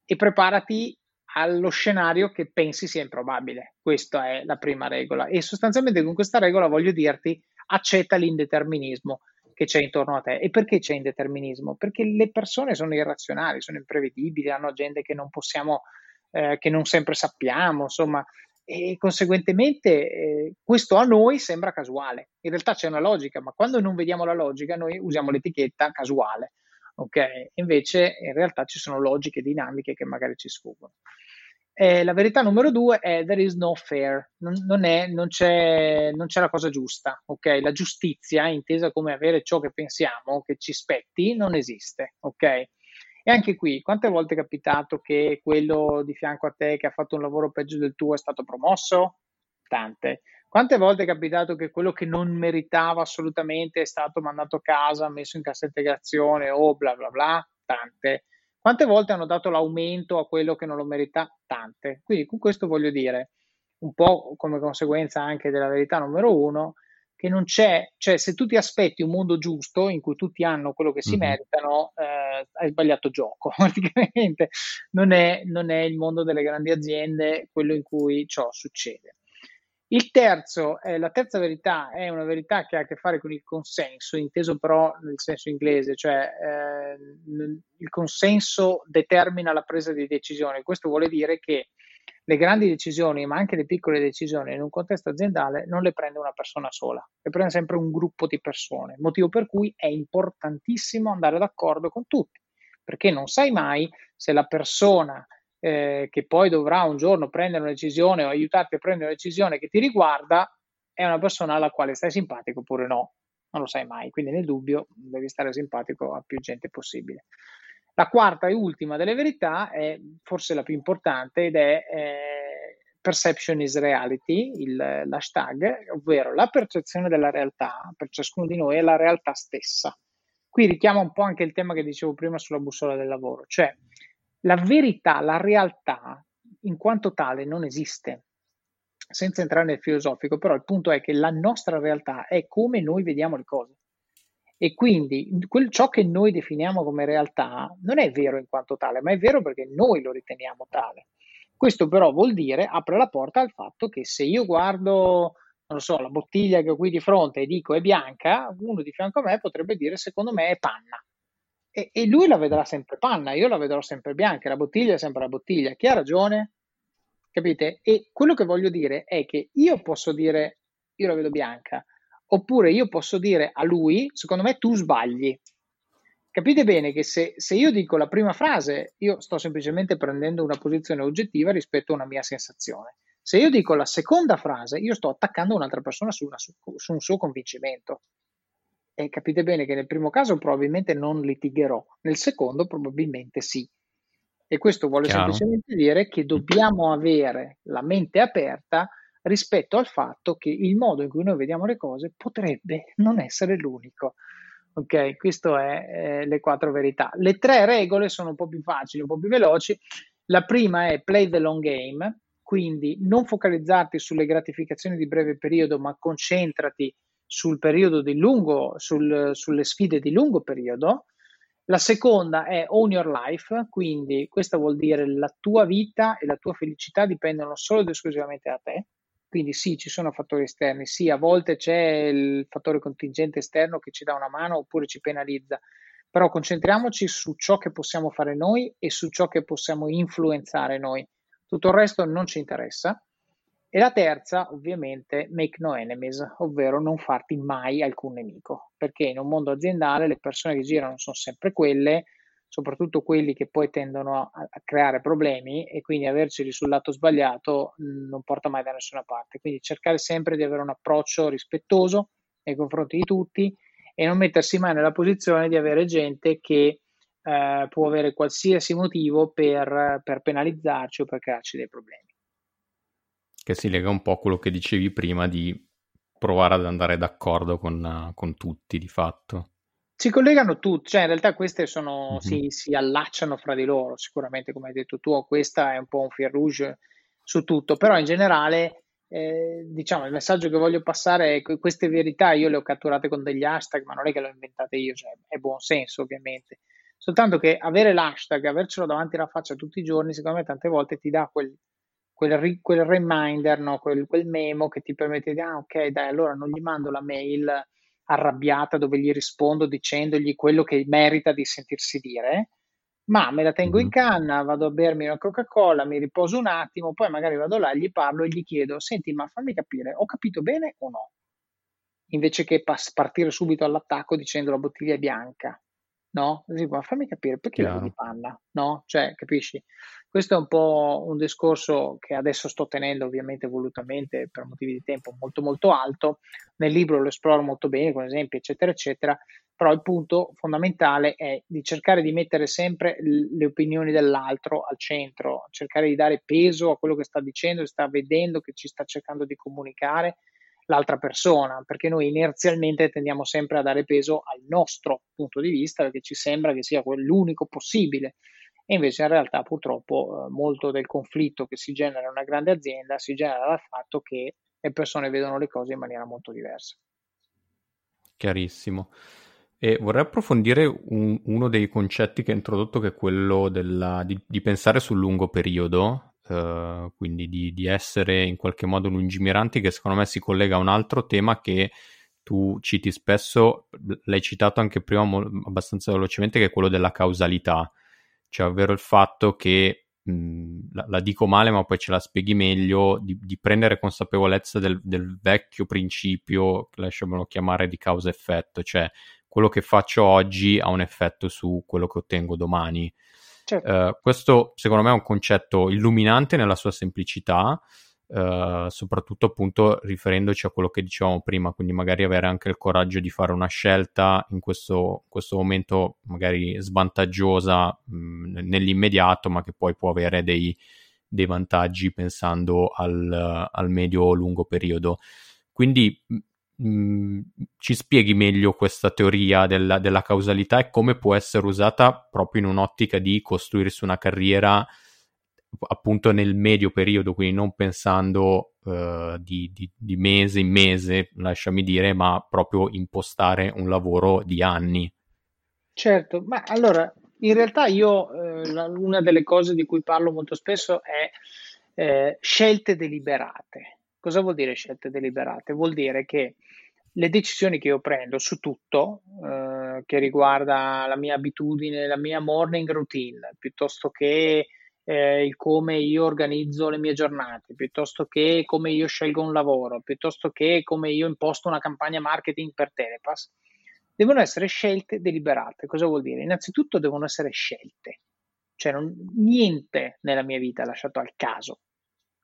B: e preparati allo scenario che pensi sia improbabile. Questa è la prima regola. E sostanzialmente con questa regola voglio dirti accetta l'indeterminismo che c'è intorno a te. E perché c'è indeterminismo? Perché le persone sono irrazionali, sono imprevedibili, hanno agende che non possiamo, eh, che non sempre sappiamo, insomma, e conseguentemente eh, questo a noi sembra casuale. In realtà c'è una logica, ma quando non vediamo la logica noi usiamo l'etichetta casuale. Ok? Invece in realtà ci sono logiche dinamiche che magari ci sfuggono. Eh, la verità numero due è there is no fair, non, non, è, non, c'è, non, c'è, la cosa giusta, ok? La giustizia, intesa come avere ciò che pensiamo, che ci spetti, non esiste, ok? E anche qui, quante volte è capitato che quello di fianco a te che ha fatto un lavoro peggio del tuo è stato promosso? Tante. Quante volte è capitato che quello che non meritava assolutamente è stato mandato a casa, messo in cassa integrazione o bla bla bla? Tante. Quante volte hanno dato l'aumento a quello che non lo merita? Tante. Quindi con questo voglio dire, un po' come conseguenza anche della verità numero uno, che non c'è, cioè se tu ti aspetti un mondo giusto in cui tutti hanno quello che si mm-hmm. meritano, eh, hai sbagliato gioco, praticamente non è, non è, il mondo delle grandi aziende quello in cui ciò succede. Il terzo, eh, la terza verità è una verità che ha a che fare con il consenso, inteso però nel senso inglese, cioè eh, il consenso determina la presa di decisione. Questo vuole dire che le grandi decisioni, ma anche le piccole decisioni in un contesto aziendale non le prende una persona sola, le prende sempre un gruppo di persone, motivo per cui è importantissimo andare d'accordo con tutti, perché non sai mai se la persona eh, che poi dovrà un giorno prendere una decisione o aiutarti a prendere una decisione che ti riguarda è una persona alla quale stai simpatico oppure no, non lo sai mai, quindi nel dubbio devi stare simpatico a più gente possibile. La quarta e ultima delle verità è forse la più importante ed è eh, perception is reality, il, l'hashtag, ovvero la percezione della realtà per ciascuno di noi è la realtà stessa. Qui richiama un po' anche il tema che dicevo prima sulla bussola del lavoro, cioè la verità, la realtà in quanto tale non esiste. Senza entrare nel filosofico, però il punto è che la nostra realtà è come noi vediamo le cose. E quindi quel, ciò che noi definiamo come realtà non è vero in quanto tale, ma è vero perché noi lo riteniamo tale. Questo però vuol dire, apre la porta al fatto che se io guardo, non so, la bottiglia che ho qui di fronte e dico è bianca, uno di fianco a me potrebbe dire secondo me è panna. E, e lui la vedrà sempre panna, io la vedrò sempre bianca, la bottiglia è sempre la bottiglia. Chi ha ragione? Capite? E quello che voglio dire è che io posso dire io la vedo bianca, Oppure io posso dire a lui, secondo me tu sbagli. Capite bene che se, se, io dico la prima frase, io sto semplicemente prendendo una posizione oggettiva rispetto a una mia sensazione. Se io dico la seconda frase, io sto attaccando un'altra persona su, una, su, su un suo convincimento. E capite bene che nel primo caso probabilmente non litigherò, nel secondo probabilmente sì. E questo vuole Chiaro. semplicemente dire che dobbiamo avere la mente aperta rispetto al fatto che il modo in cui noi vediamo le cose potrebbe non essere l'unico. Ok, queste sono eh, le quattro verità. Le tre regole sono un po' più facili, un po' più veloci. La prima è play the long game, quindi non focalizzarti sulle gratificazioni di breve periodo, ma concentrati sul periodo di lungo, sul, sulle sfide di lungo periodo. La seconda è own your life, quindi questo vuol dire la tua vita e la tua felicità dipendono solo ed esclusivamente da te. Quindi sì, ci sono fattori esterni, sì, a volte c'è il fattore contingente esterno che ci dà una mano oppure ci penalizza, però concentriamoci su ciò che possiamo fare noi e su ciò che possiamo influenzare noi. Tutto il resto non ci interessa. E la terza, ovviamente, make no enemies, ovvero non farti mai alcun nemico, perché in un mondo aziendale le persone che girano sono sempre quelle, soprattutto quelli che poi tendono a, a creare problemi e quindi averceli sul lato sbagliato mh, non porta mai da nessuna parte. Quindi cercare sempre di avere un approccio rispettoso nei confronti di tutti e non mettersi mai nella posizione di avere gente che eh, può avere qualsiasi motivo per, per penalizzarci o per crearci dei problemi.
A: Che si lega un po' a quello che dicevi prima di provare ad andare d'accordo con, con tutti di fatto.
B: Si collegano tutti, cioè in realtà queste sono, mm-hmm. si, si, allacciano fra di loro, sicuramente come hai detto tu, questa è un po' un fil rouge su tutto, però in generale eh, diciamo il messaggio che voglio passare è che queste verità io le ho catturate con degli hashtag, ma non è che le ho inventate io, cioè è buon senso ovviamente, soltanto che avere l'hashtag, avercelo davanti alla faccia tutti i giorni, secondo me tante volte ti dà quel, quel, quel reminder, no? quel, quel, memo che ti permette di, ah ok dai, allora non gli mando la mail arrabbiata dove gli rispondo dicendogli quello che merita di sentirsi dire, ma me la tengo in canna, vado a bermi una Coca-Cola, mi riposo un attimo, poi magari vado là, gli parlo e gli chiedo, senti, ma fammi capire, ho capito bene o no? Invece che partire subito all'attacco dicendo la bottiglia è bianca no? Così, ma fammi capire perché la di panna, no? Cioè, capisci? Questo è un po' un discorso che adesso sto tenendo ovviamente volutamente per motivi di tempo molto molto alto. Nel libro lo esploro molto bene con esempi, eccetera, eccetera. Però il punto fondamentale è di cercare di mettere sempre le opinioni dell'altro al centro, cercare di dare peso a quello che sta dicendo, sta vedendo, che ci sta cercando di comunicare l'altra persona, perché noi inerzialmente tendiamo sempre a dare peso al nostro punto di vista, perché ci sembra che sia l'unico possibile. E invece in realtà purtroppo eh, molto del conflitto che si genera in una grande azienda si genera dal fatto che le persone vedono le cose in maniera molto diversa.
A: Chiarissimo. E vorrei approfondire un, uno dei concetti che hai introdotto, che è quello della, di, di, pensare sul lungo periodo, eh, quindi di, di, essere in qualche modo lungimiranti, che secondo me si collega a un altro tema che tu citi spesso, l'hai citato anche prima mo- abbastanza velocemente, che è quello della causalità, cioè ovvero il fatto che, mh, la, la, dico male ma poi ce la spieghi meglio, di, di prendere consapevolezza del, del vecchio principio, lasciamolo chiamare di causa-effetto, cioè quello che faccio oggi ha un effetto su quello che ottengo domani. Certo. Uh, questo secondo me è un concetto illuminante nella sua semplicità, uh, soprattutto appunto riferendoci a quello che dicevamo prima, quindi magari avere anche il coraggio di fare una scelta in questo, questo momento magari svantaggiosa mh, nell'immediato, ma che poi può avere dei, dei vantaggi pensando al, al medio-lungo periodo. Quindi Mm, ci spieghi meglio questa teoria della, della, causalità e come può essere usata proprio in un'ottica di costruirsi una carriera appunto nel medio periodo, quindi non pensando uh, di, di, di, mese in mese, lasciami dire, ma proprio impostare un lavoro di anni.
B: Certo, ma allora in realtà io eh, una delle cose di cui parlo molto spesso è eh, scelte deliberate. Cosa vuol dire scelte deliberate? Vuol dire che le decisioni che io prendo su tutto, eh, che riguarda la mia abitudine, la mia morning routine, piuttosto che eh, il come io organizzo le mie giornate, piuttosto che come io scelgo un lavoro, piuttosto che come io imposto una campagna marketing per Telepass, devono essere scelte deliberate. Cosa vuol dire? Innanzitutto devono essere scelte, cioè non, niente nella mia vita è lasciato al caso,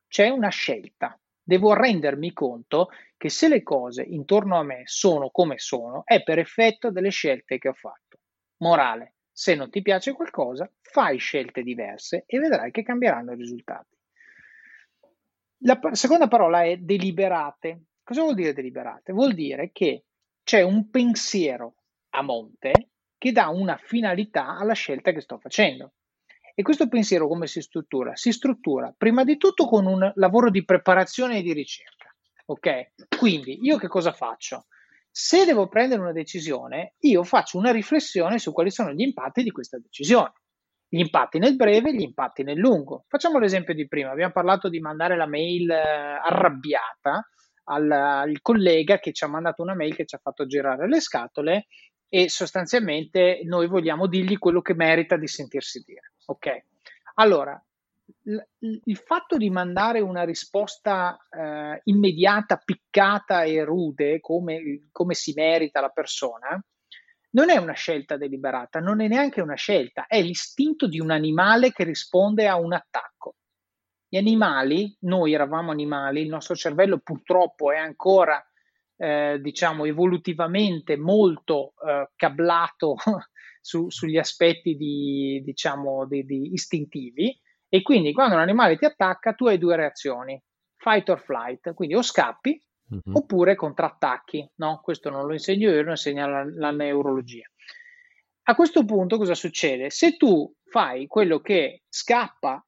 B: c'è una scelta devo rendermi conto che se le cose intorno a me sono come sono, è per effetto delle scelte che ho fatto. Morale, se non ti piace qualcosa, fai scelte diverse e vedrai che cambieranno i risultati. La seconda parola è deliberate. Cosa vuol dire deliberate? Vuol dire che c'è un pensiero a monte che dà una finalità alla scelta che sto facendo. E questo pensiero come si struttura? Si struttura prima di tutto con un lavoro di preparazione e di ricerca. Ok? Quindi io che cosa faccio? Se devo prendere una decisione, io faccio una riflessione su quali sono gli impatti di questa decisione. Gli impatti nel breve, gli impatti nel lungo. Facciamo l'esempio di prima, abbiamo parlato di mandare la mail eh, arrabbiata al, al collega che ci ha mandato una mail che ci ha fatto girare le scatole e sostanzialmente noi vogliamo dirgli quello che merita di sentirsi dire. Ok? Allora, il fatto di mandare una risposta eh, immediata, piccata e rude, come, come si merita la persona, non è una scelta deliberata, non è neanche una scelta, è l'istinto di un animale che risponde a un attacco. Gli animali, noi eravamo animali, il nostro cervello purtroppo è ancora, eh, diciamo, evolutivamente molto eh, cablato su, sugli aspetti di, diciamo, di, di istintivi e quindi quando un animale ti attacca tu hai due reazioni, fight or flight, quindi o scappi mm-hmm. oppure contrattacchi, no? Questo non lo insegno io, lo insegna la, la neurologia. A questo punto cosa succede? Se tu fai quello che scappa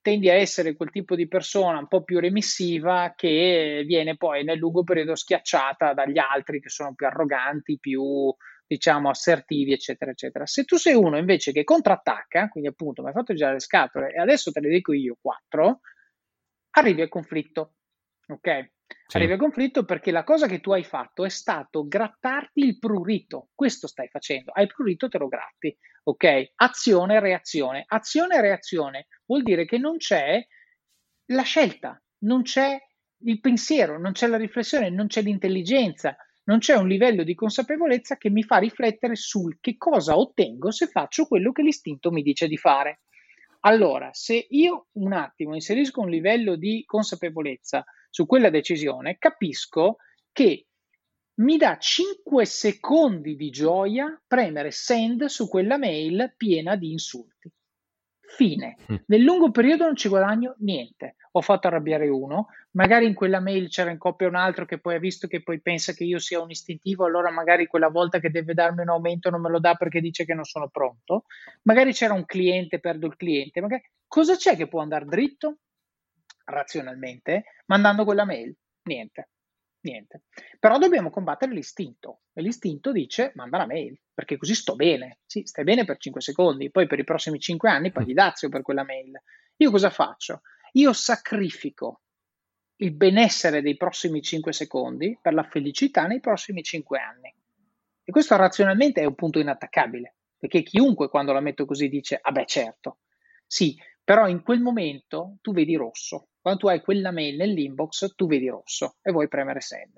B: tendi a essere quel tipo di persona un po' più remissiva che viene poi nel lungo periodo schiacciata dagli altri che sono più arroganti, più diciamo assertivi, eccetera, eccetera. Se tu sei uno invece che contrattacca, quindi appunto mi hai fatto girare le scatole e adesso te le dico io quattro, arrivi al conflitto, ok? Sì. Arrivi al conflitto perché la cosa che tu hai fatto è stato grattarti il prurito. Questo stai facendo. Hai prurito, te lo gratti. Ok? Azione, reazione. Azione, reazione vuol dire che non c'è la scelta, non c'è il pensiero, non c'è la riflessione, non c'è l'intelligenza, non c'è un livello di consapevolezza che mi fa riflettere sul che cosa ottengo se faccio quello che l'istinto mi dice di fare. Allora, se io un attimo inserisco un livello di consapevolezza su quella decisione, capisco che mi dà 5 secondi di gioia premere send su quella mail piena di insulti. Fine. Mm. Nel lungo periodo non ci guadagno niente. Ho fatto arrabbiare uno, magari in quella mail c'era in coppia un altro che poi ha visto che poi pensa che io sia un istintivo, allora magari quella volta che deve darmi un aumento non me lo dà perché dice che non sono pronto. Magari c'era un cliente, perdo il cliente. Magari... Cosa c'è che può andare dritto? Razionalmente mandando quella mail? Niente, niente. Però dobbiamo combattere l'istinto e l'istinto dice manda la mail perché così sto bene. Sì, stai bene per 5 secondi, poi per i prossimi 5 anni paghi dazio per quella mail. Io cosa faccio? Io sacrifico il benessere dei prossimi 5 secondi per la felicità nei prossimi 5 anni. E questo razionalmente è un punto inattaccabile, perché chiunque quando la metto così dice, ah beh certo, sì, però in quel momento tu vedi rosso, quando tu hai quella mail nell'inbox, tu vedi rosso e vuoi premere send.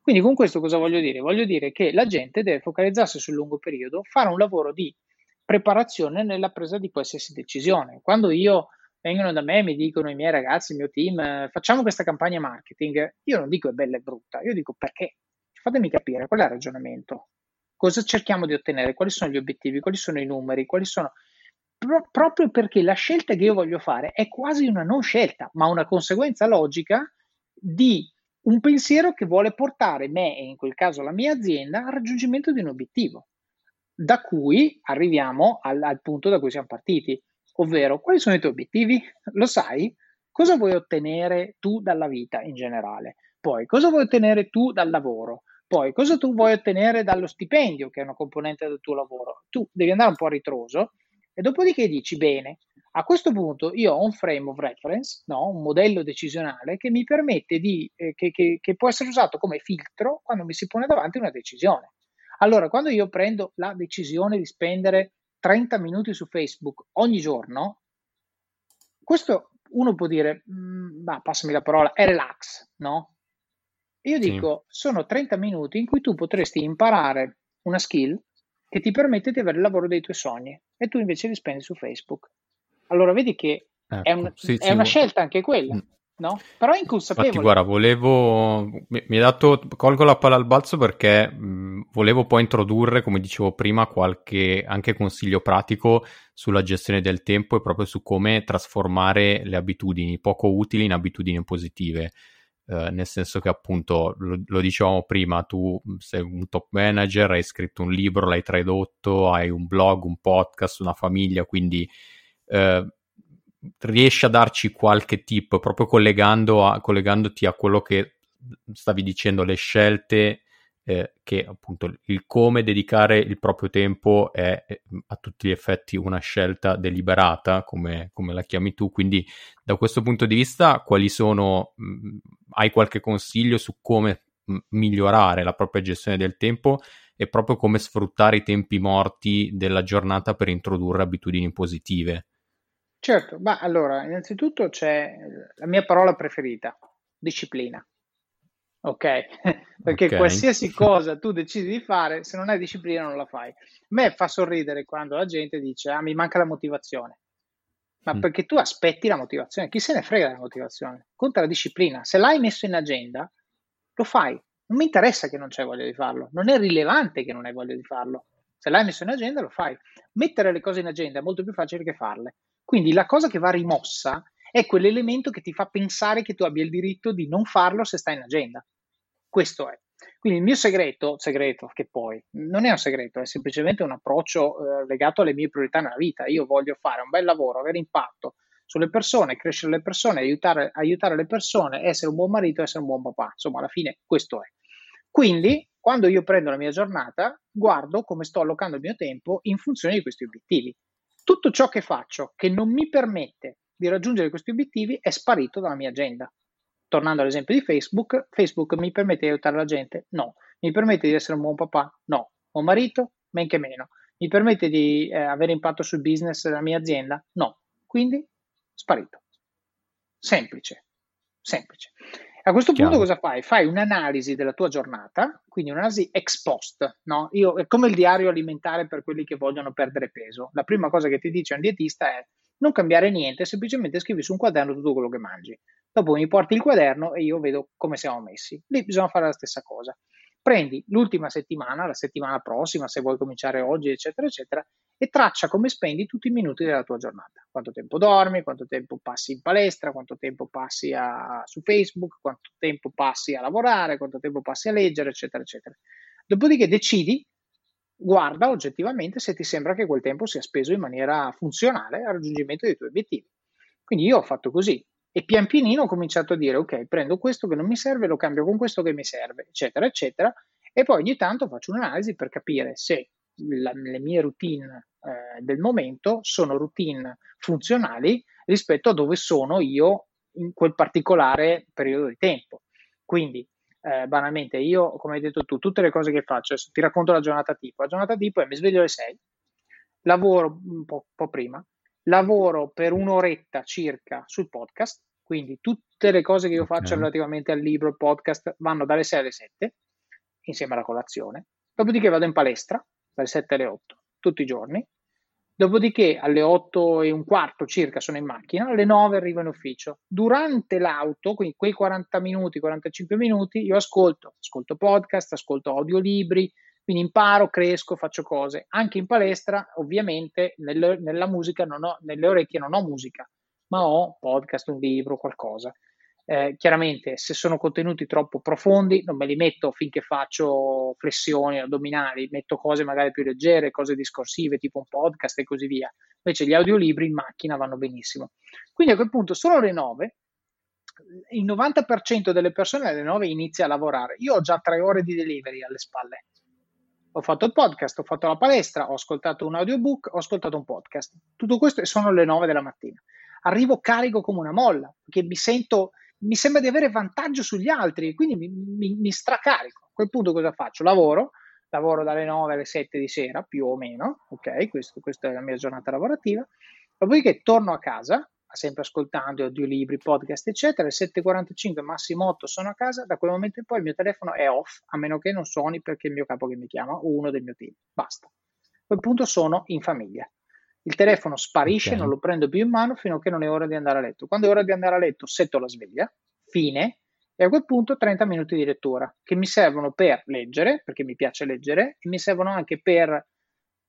B: Quindi con questo cosa voglio dire? Voglio dire che la gente deve focalizzarsi sul lungo periodo, fare un lavoro di preparazione nella presa di qualsiasi decisione. Quando io vengono da me e mi dicono i miei ragazzi, il mio team, facciamo questa campagna marketing, io non dico è bella e brutta, io dico perché. Fatemi capire qual è il ragionamento. Cosa cerchiamo di ottenere? Quali sono gli obiettivi? Quali sono i numeri? Quali sono pro- proprio perché la scelta che io voglio fare è quasi una non scelta, ma una conseguenza logica di un pensiero che vuole portare me e in quel caso la mia azienda al raggiungimento di un obiettivo, da cui arriviamo al, al punto da cui siamo partiti, ovvero quali sono i tuoi obiettivi? Lo sai? Cosa vuoi ottenere tu dalla vita in generale? Poi cosa vuoi ottenere tu dal lavoro? Poi cosa tu vuoi ottenere dallo stipendio, che è una componente del tuo lavoro? Tu devi andare un po' a ritroso e dopodiché dici, bene, a questo punto io ho un frame of reference, no? un modello decisionale che mi permette di, eh, che, che, che può essere usato come filtro quando mi si pone davanti una decisione. Allora, quando io prendo la decisione di spendere 30 minuti su Facebook ogni giorno, questo uno può dire, mm, ma passami la parola, è relax, no? Io dico, sì. sono 30 minuti in cui tu potresti imparare una skill che ti permette di avere il lavoro dei tuoi sogni e tu invece li spendi su Facebook. Allora vedi che ecco, è, un, sì, è sì, una scelta anche quella. Mm. No? Però è inconsapevole.
A: Infatti, guarda, volevo. Mi, mi hai dato. Colgo la palla al balzo perché mh, volevo poi introdurre, come dicevo prima, qualche anche consiglio pratico sulla gestione del tempo e proprio su come trasformare le abitudini poco utili in abitudini positive. Eh, nel senso che appunto lo, lo, dicevamo prima, tu sei un top manager, hai scritto un libro, l'hai tradotto, hai un blog, un podcast, una famiglia, quindi eh, riesci a darci qualche tip proprio collegando a, collegandoti a quello che stavi dicendo, le scelte eh, che appunto il come dedicare il proprio tempo è a tutti gli effetti una scelta deliberata, come, come la chiami tu. Quindi, da questo punto di vista, quali sono, mh, hai qualche consiglio su come mh, migliorare la propria gestione del tempo e proprio come sfruttare i tempi morti della giornata per introdurre abitudini positive?
B: Certo, ma allora, innanzitutto c'è la mia parola preferita, disciplina ok? Perché okay. qualsiasi cosa tu decidi di fare, se non hai disciplina non la fai. A me fa sorridere quando la gente dice, ah, mi manca la motivazione. Ma mm. perché tu aspetti la motivazione? Chi se ne frega della motivazione? Conta la disciplina. Se l'hai messo in agenda, lo fai. Non mi interessa che non c'è voglia di farlo. Non è rilevante che non hai voglia di farlo. Se l'hai messo in agenda, lo fai. Mettere le cose in agenda è molto più facile che farle. Quindi la cosa che va rimossa è quell'elemento che ti fa pensare che tu abbia il diritto di non farlo se sta in agenda. Questo è. Quindi il mio segreto, segreto che poi non è un segreto, è semplicemente un approccio eh, legato alle mie priorità nella vita. Io voglio fare un bel lavoro, avere impatto sulle persone, crescere le persone, aiutare, aiutare le persone, essere un buon marito, essere un buon papà. Insomma, alla fine questo è. Quindi, quando io prendo la mia giornata, guardo come sto allocando il mio tempo in funzione di questi obiettivi. Tutto ciò che faccio che non mi permette di raggiungere questi obiettivi è sparito dalla mia agenda tornando all'esempio di Facebook, Facebook mi permette di aiutare la gente? No. Mi permette di essere un buon papà? No. Buon marito? Men che meno. Mi permette di eh, avere impatto sul business della mia azienda? No. Quindi, sparito. Semplice. Semplice. A questo Chiaro. punto cosa fai? Fai un'analisi della tua giornata, quindi un'analisi ex post, no? Io, è come il diario alimentare per quelli che vogliono perdere peso. La prima cosa che ti dice un dietista è non cambiare niente, semplicemente scrivi su un quaderno tutto quello che mangi. Dopo mi porti il quaderno e io vedo come siamo messi. Lì bisogna fare la stessa cosa. Prendi l'ultima settimana, la settimana prossima, se vuoi cominciare oggi, eccetera, eccetera, e traccia come spendi tutti i minuti della tua giornata. Quanto tempo dormi, quanto tempo passi in palestra, quanto tempo passi a, su Facebook, quanto tempo passi a lavorare, quanto tempo passi a leggere, eccetera, eccetera. Dopodiché decidi, guarda oggettivamente se ti sembra che quel tempo sia speso in maniera funzionale al raggiungimento dei tuoi obiettivi. Quindi io ho fatto così, e pian pianino ho cominciato a dire, ok, prendo questo che non mi serve, lo cambio con questo che mi serve, eccetera, eccetera. E poi ogni tanto faccio un'analisi per capire se la, le mie routine eh, del momento sono routine funzionali rispetto a dove sono io in quel particolare periodo di tempo. Quindi, eh, banalmente, io, come hai detto tu, tutte le cose che faccio, ti racconto la giornata tipo. La giornata tipo è mi sveglio alle 6, lavoro un po', po prima, lavoro per un'oretta circa sul podcast, quindi tutte le cose che io faccio okay. relativamente al libro, al podcast, vanno dalle 6 alle 7, insieme alla colazione. Dopodiché vado in palestra, dalle 7 alle 8, tutti i giorni. Dopodiché alle 8 e un quarto circa sono in macchina, alle 9 arrivo in ufficio. Durante l'auto, quindi quei 40 minuti, 45 minuti, io ascolto, ascolto podcast, ascolto audiolibri, quindi imparo, cresco, faccio cose. Anche in palestra, ovviamente, nel, nella musica non ho, nelle orecchie non ho musica, ma ho podcast, un libro, qualcosa. Eh, chiaramente, se sono contenuti troppo profondi, non me li metto finché faccio flessioni addominali, metto cose magari più leggere, cose discorsive, tipo un podcast e così via. Invece gli audiolibri in macchina vanno benissimo. Quindi a quel punto sono le 9, il 90% delle persone alle 9 inizia a lavorare. Io ho già tre ore di delivery alle spalle ho fatto il podcast, ho fatto la palestra, ho ascoltato un audiobook, ho ascoltato un podcast. Tutto questo sono le 9 della mattina. Arrivo carico come una molla, perché mi sento, mi sembra di avere vantaggio sugli altri, quindi mi, mi, mi stracarico. A quel punto cosa faccio? Lavoro, lavoro dalle 9 alle 7 di sera, più o meno, ok? Questo, questa è la mia giornata lavorativa. Dopodiché torno a casa, sempre ascoltando audiolibri, podcast, eccetera. Alle 7.45, massimo 8 sono a casa. Da quel momento in poi il mio telefono è off, a meno che non suoni perché il mio capo che mi chiama o uno del mio team. Basta. A quel punto sono in famiglia. Il telefono sparisce, okay. non lo prendo più in mano fino a che non è ora di andare a letto. Quando è ora di andare a letto, setto la sveglia, fine, e a quel punto 30 minuti di lettura che mi servono per leggere, perché mi piace leggere, e mi servono anche per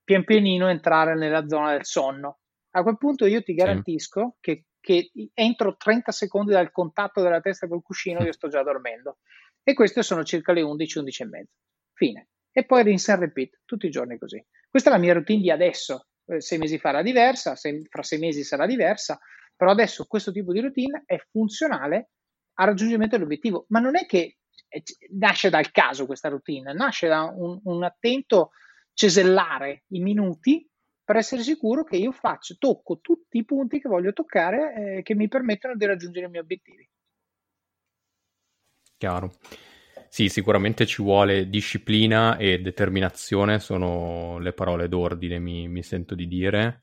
B: pian pianino entrare nella zona del sonno. A quel punto io ti garantisco sì. che, che, entro 30 secondi dal contatto della testa col cuscino io sto già dormendo. E queste sono circa le 11, 11 e mezza. Fine. E poi rinse and repeat, tutti i giorni così. Questa è la mia routine di adesso. eh, sei mesi fa era diversa, sei, fra sei mesi sarà diversa, però adesso questo tipo di routine è funzionale al raggiungimento dell'obiettivo, ma non è che eh, nasce dal caso questa routine, nasce da un, un attento cesellare i minuti per essere sicuro che io faccio, tocco tutti i punti che voglio toccare eh, che mi permettono di raggiungere i miei obiettivi.
A: Chiaro. Sì, sicuramente ci vuole disciplina e determinazione, sono le parole d'ordine, mi, mi sento di dire.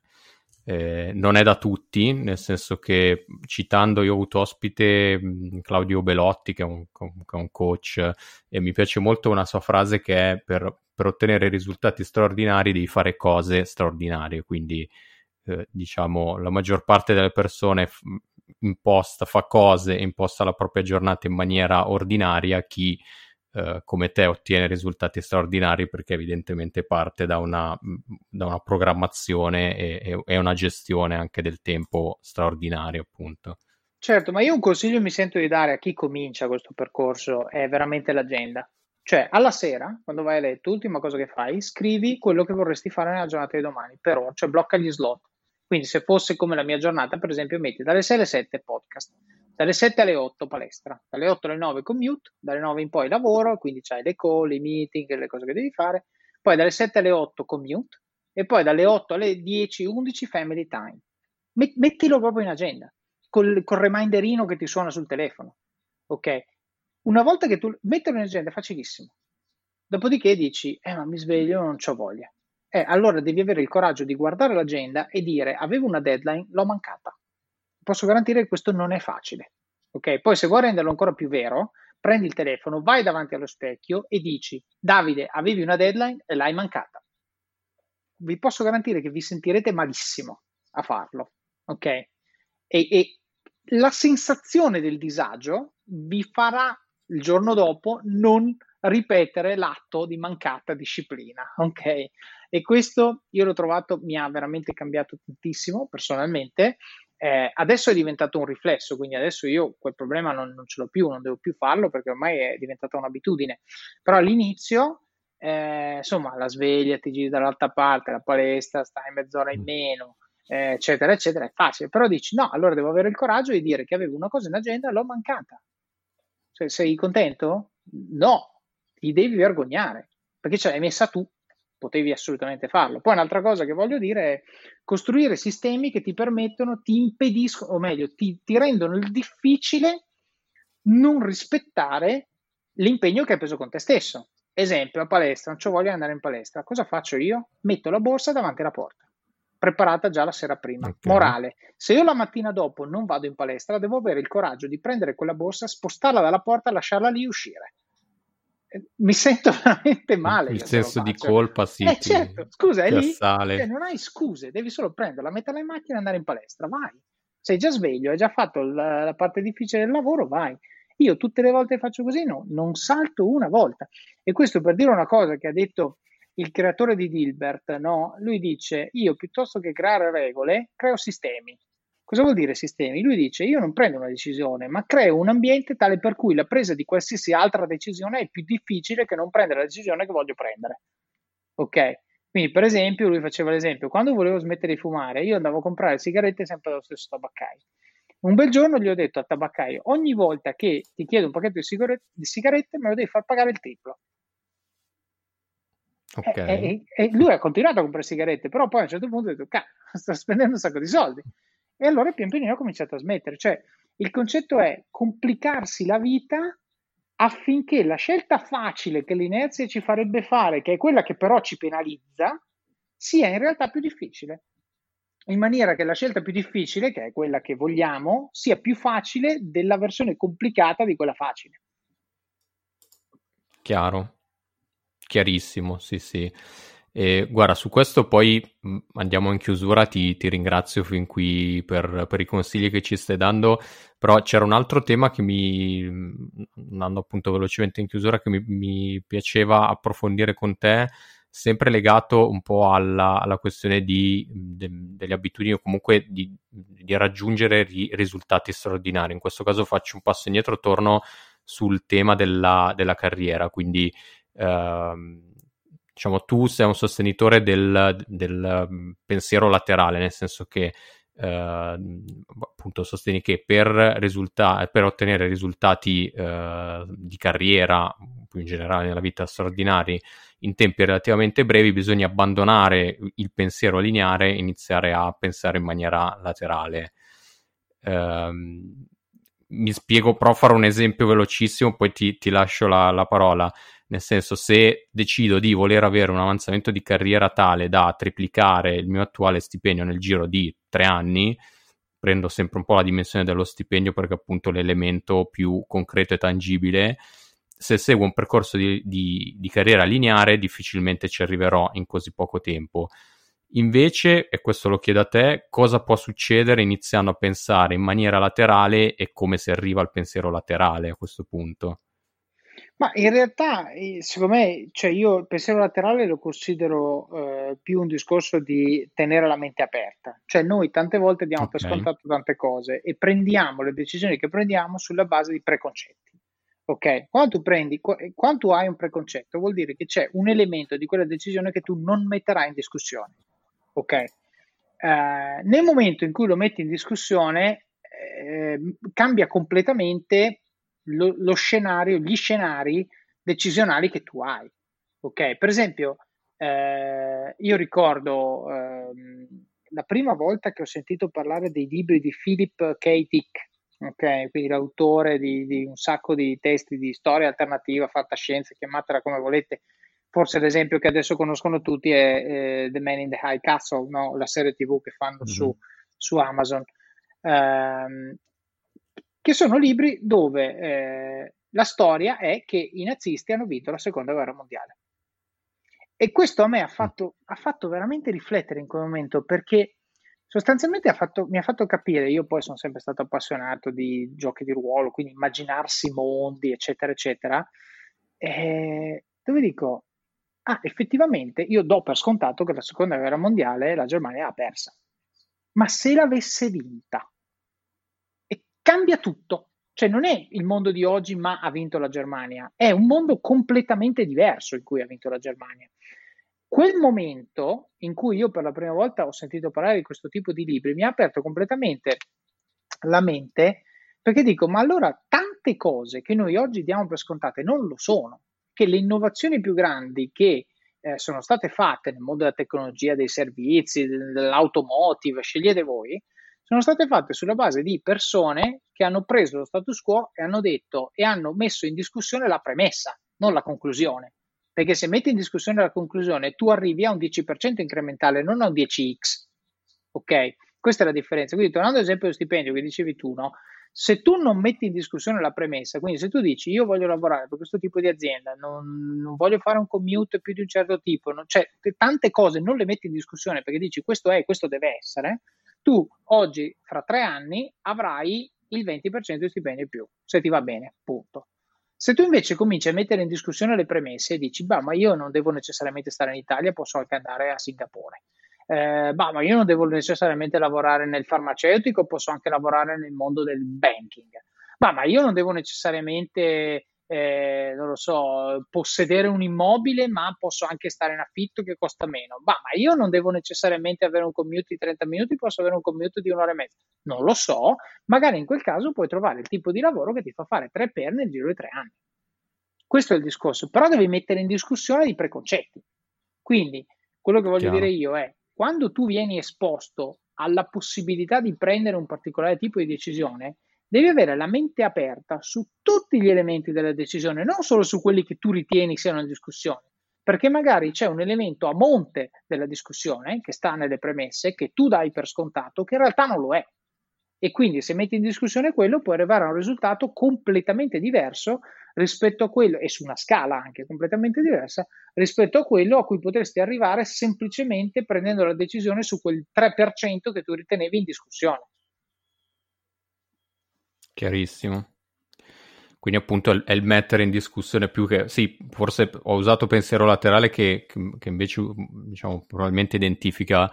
A: Eh, non è da tutti, nel senso che citando io ho avuto ospite Claudio Belotti, che è, un, che è un, coach, e mi piace molto una sua frase che è per, per ottenere risultati straordinari devi fare cose straordinarie, quindi eh, diciamo la maggior parte delle persone f- imposta, fa cose, imposta la propria giornata in maniera ordinaria, chi eh, come te ottiene risultati straordinari perché evidentemente parte da una, da una programmazione e, e, una gestione anche del tempo straordinario, appunto.
B: Certo, ma io un consiglio mi sento di dare a chi comincia questo percorso è veramente l'agenda. Cioè, alla sera, quando vai a letto, l'ultima cosa che fai, scrivi quello che vorresti fare nella giornata di domani, però, cioè blocca gli slot. Quindi se fosse come la mia giornata, per esempio, metti dalle 6 alle 7 podcast, dalle 7 alle 8 palestra, dalle 8 alle 9 commute, dalle 9 in poi lavoro, quindi c'hai le call, i meeting, le cose che devi fare, poi dalle 7 alle 8 commute e poi dalle 8 alle 10, 11 family time. Mettilo proprio in agenda, col, col reminderino che ti suona sul telefono, ok? Una volta che tu mettilo in agenda è facilissimo. Dopodiché dici, eh ma mi sveglio, non ho voglia eh, allora devi avere il coraggio di guardare l'agenda e dire avevo una deadline, l'ho mancata. Posso garantire che questo non è facile. Ok? Poi se vuoi renderlo ancora più vero, prendi il telefono, vai davanti allo specchio e dici Davide, avevi una deadline e l'hai mancata. Vi posso garantire che vi sentirete malissimo a farlo. Ok? E, e la sensazione del disagio vi farà il giorno dopo non ripetere l'atto di mancata disciplina. Ok? E questo io l'ho trovato, mi ha veramente cambiato tantissimo personalmente. Eh, adesso è diventato un riflesso, quindi adesso io quel problema non, non, ce l'ho più, non devo più farlo perché ormai è diventata un'abitudine. Però all'inizio, eh, insomma, la sveglia, ti giri dall'altra parte, la palestra, stai mezz'ora in meno, eh, eccetera, eccetera, è facile. Però dici no, allora devo avere il coraggio di dire che avevo una cosa in agenda e l'ho mancata. Cioè, sei contento? No, ti devi vergognare perché ce l'hai messa tu potevi assolutamente farlo. Poi un'altra cosa che voglio dire è costruire sistemi che ti permettono, ti impediscono, o meglio, ti, ti rendono il difficile non rispettare l'impegno che hai preso con te stesso. Esempio, a palestra, non ci voglio andare in palestra. Cosa faccio io? Metto la borsa davanti alla porta, preparata già la sera prima. Okay. Morale, se io la mattina dopo non vado in palestra, devo avere il coraggio di prendere quella borsa, spostarla dalla porta, lasciarla lì e uscire mi sento veramente male.
A: Il senso di colpa, sì.
B: Eh, certo, scusa, è lì, cioè, non hai scuse, devi solo prenderla, metterla in macchina e andare in palestra, vai. Sei già sveglio, hai già fatto la, la parte difficile del lavoro, vai. Io tutte le volte faccio così, no, non salto una volta. E questo per dire una cosa che ha detto il creatore di Dilbert, no? Lui dice, io piuttosto che creare regole, creo sistemi. Cosa vuol dire sistemi? Lui dice io non prendo una decisione, ma creo un ambiente tale per cui la presa di qualsiasi altra decisione è più difficile che non prendere la decisione che voglio prendere. Ok? Quindi, per esempio, lui faceva l'esempio, quando volevo smettere di fumare, io andavo a comprare sigarette sempre dallo stesso tabaccaio. Un bel giorno gli ho detto al tabaccaio, ogni volta che ti chiedo un pacchetto di sigarette, di sigarette me lo devi far pagare il triplo. Okay. E, e, e, lui ha continuato a comprare sigarette, però poi a un certo punto ha detto, cazzo, sto spendendo un sacco di soldi. E allora pian pianino ho cominciato a smettere. Cioè, il concetto è complicarsi la vita affinché la scelta facile che l'inerzia ci farebbe fare, che è quella che però ci penalizza, sia in realtà più difficile. In maniera che la scelta più difficile, che è quella che vogliamo, sia più facile della versione complicata di quella facile.
A: Chiaro, chiarissimo, sì, sì. E guarda, su questo poi andiamo in chiusura, ti, ti ringrazio fin qui per, per, i consigli che ci stai dando, però c'era un altro tema che mi, andando appunto velocemente in chiusura, che mi, mi piaceva approfondire con te, sempre legato un po' alla, alla questione di, de, delle abitudini o comunque di, di raggiungere ri, risultati straordinari. In questo caso faccio un passo indietro, torno sul tema della, della carriera, quindi... Ehm, diciamo, tu sei un sostenitore del, del mm, pensiero laterale, nel senso che eh, appunto sostieni che per, risulta- per ottenere risultati eh, di carriera, più in generale nella vita straordinari, in tempi relativamente brevi, bisogna abbandonare il pensiero lineare e iniziare a pensare in maniera laterale. Eh, mi spiego, però farò un esempio velocissimo, poi ti, ti lascio la, la parola nel senso se decido di voler avere un avanzamento di carriera tale da triplicare il mio attuale stipendio nel giro di tre anni, prendo sempre un po' la dimensione dello stipendio perché appunto l'elemento più concreto e tangibile. Se seguo un percorso di, di, di carriera lineare, difficilmente ci arriverò in così poco tempo. Invece, e questo lo chiedo a te, cosa può succedere iniziando a pensare in maniera laterale e come si arriva al pensiero laterale a questo punto?
B: Ma in realtà, secondo me, cioè io il pensiero laterale lo considero eh, più un discorso di tenere la mente aperta. Cioè noi tante volte diamo per scontato tante cose e prendiamo le decisioni che prendiamo sulla base di preconcetti. Ok? Quando tu prendi, quando tu hai un preconcetto, vuol dire che c'è un elemento di quella decisione che tu non metterai in discussione. Ok? Eh, nel momento in cui lo metti in discussione, eh, cambia completamente lo, lo scenario, gli scenari decisionali che tu hai. Ok, per esempio, eh, io ricordo eh, la prima volta che ho sentito parlare dei libri di Philip K. Dick, ok, quindi l'autore di, di, un sacco di testi di storia alternativa, fantascienza, chiamatela come volete. Forse l'esempio che adesso conoscono tutti è eh, The Man in the High Castle, no? la serie TV che fanno mm-hmm. su, su, Amazon. Che sono libri dove eh, la storia è che i nazisti hanno vinto la seconda guerra mondiale. E questo a me ha fatto, ha fatto veramente riflettere in quel momento perché sostanzialmente ha fatto, mi ha fatto capire, io poi sono sempre stato appassionato di giochi di ruolo, quindi immaginarsi mondi, eccetera, eccetera, eh, dove dico, ah, effettivamente io do per scontato che la seconda guerra mondiale la Germania ha persa, ma se l'avesse vinta, cambia tutto. Cioè non è il mondo di oggi ma ha vinto la Germania, è un mondo completamente diverso in cui ha vinto la Germania. Quel momento in cui io per la prima volta ho sentito parlare di questo tipo di libri mi ha aperto completamente la mente perché dico, ma allora tante cose che noi oggi diamo per scontate non lo sono, che le innovazioni più grandi che eh, sono state fatte nel mondo della tecnologia, dei servizi, dell'automotive, scegliete voi, sono state fatte sulla base di persone che hanno preso lo status quo e hanno detto e hanno messo in discussione la premessa, non la conclusione. Perché se metti in discussione la conclusione, tu arrivi a un 10% incrementale, non a un 10x. Ok? Questa è la differenza. Quindi, tornando all'esempio dello stipendio che dicevi tu, no? Se tu non metti in discussione la premessa, quindi se tu dici io voglio lavorare per questo tipo di azienda, non, non voglio fare un commute più di un certo tipo, non, cioè tante cose non le metti in discussione perché dici questo è, questo deve essere, tu oggi, fra tre anni, avrai il 20% di stipendio in più, se ti va bene, punto. Se tu invece cominci a mettere in discussione le premesse e dici, bah, ma io non devo necessariamente stare in Italia, posso anche andare a Singapore. Eh, bah, ma io non devo necessariamente lavorare nel farmaceutico, posso anche lavorare nel mondo del banking. Bah, ma io non devo necessariamente eh, non lo so, possedere un immobile, ma posso anche stare in affitto che costa meno. Bah, ma io non devo necessariamente avere un commute di 30 minuti, posso avere un commute di un'ora e mezza. Non lo so, magari in quel caso puoi trovare il tipo di lavoro che ti fa fare tre per nel giro di tre anni. Questo è il discorso, però devi mettere in discussione i preconcetti. Quindi, quello che voglio Chiaro. dire io è, quando tu vieni esposto alla possibilità di prendere un particolare tipo di decisione, devi avere la mente aperta su tutti gli elementi della decisione, non solo su quelli che tu ritieni siano in discussione, perché magari c'è un elemento a monte della discussione che sta nelle premesse, che tu dai per scontato, che in realtà non lo è. E quindi se metti in discussione quello puoi arrivare a un risultato completamente diverso rispetto a quello, e su una scala anche completamente diversa, rispetto a quello a cui potresti arrivare semplicemente prendendo la decisione su quel 3% che tu ritenevi in discussione.
A: Chiarissimo. Quindi appunto è il mettere in discussione più che... Sì, forse ho usato pensiero laterale che, che invece diciamo, probabilmente identifica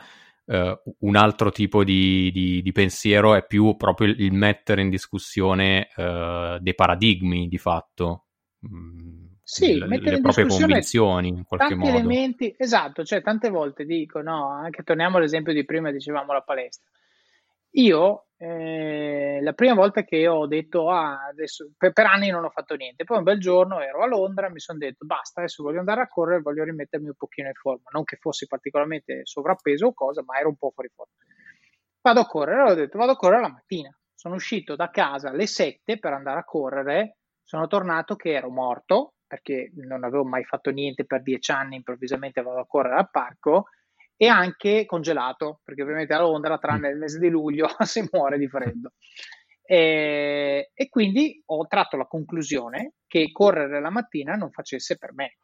A: uh, un altro tipo di, di, di, pensiero, è più proprio il, mettere in discussione uh, dei paradigmi di fatto.
B: Mm. sì,
A: le, le proprie convinzioni in qualche modo.
B: elementi, esatto, cioè tante volte dico, no, anche torniamo all'esempio di prima, dicevamo la palestra. Io eh, la prima volta che ho detto, ah, adesso per, per, anni non ho fatto niente, poi un bel giorno ero a Londra, mi sono detto, basta, adesso voglio andare a correre, voglio rimettermi un pochino in forma, non che fossi particolarmente sovrappeso o cosa, ma ero un po' fuori forma. Vado a correre, allora ho detto, vado a correre la mattina. Sono uscito da casa alle 7 per andare a correre, sono tornato che ero morto, perché non avevo mai fatto niente per dieci anni, improvvisamente vado a correre al parco, e anche congelato, perché ovviamente a Londra, tranne il mese di luglio, si muore di freddo. E, e, quindi ho tratto la conclusione che correre la mattina non facesse per me.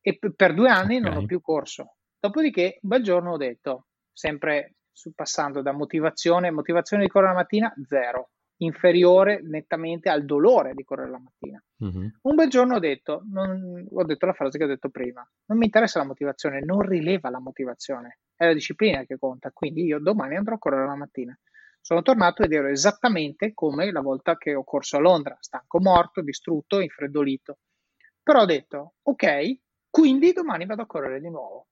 B: E p- per due anni okay. non ho più corso. Dopodiché, un bel giorno ho detto, sempre passando da motivazione, motivazione di correre la mattina, zero inferiore nettamente al dolore di correre la mattina. Mm-hmm. Un bel giorno ho detto, non, ho detto la frase che ho detto prima, non mi interessa la motivazione, non rileva la motivazione, è la disciplina che conta, quindi io domani andrò a correre la mattina. Sono tornato ed ero esattamente come la volta che ho corso a Londra, stanco, morto, distrutto, infreddolito. Però ho detto, ok, quindi domani vado a correre di nuovo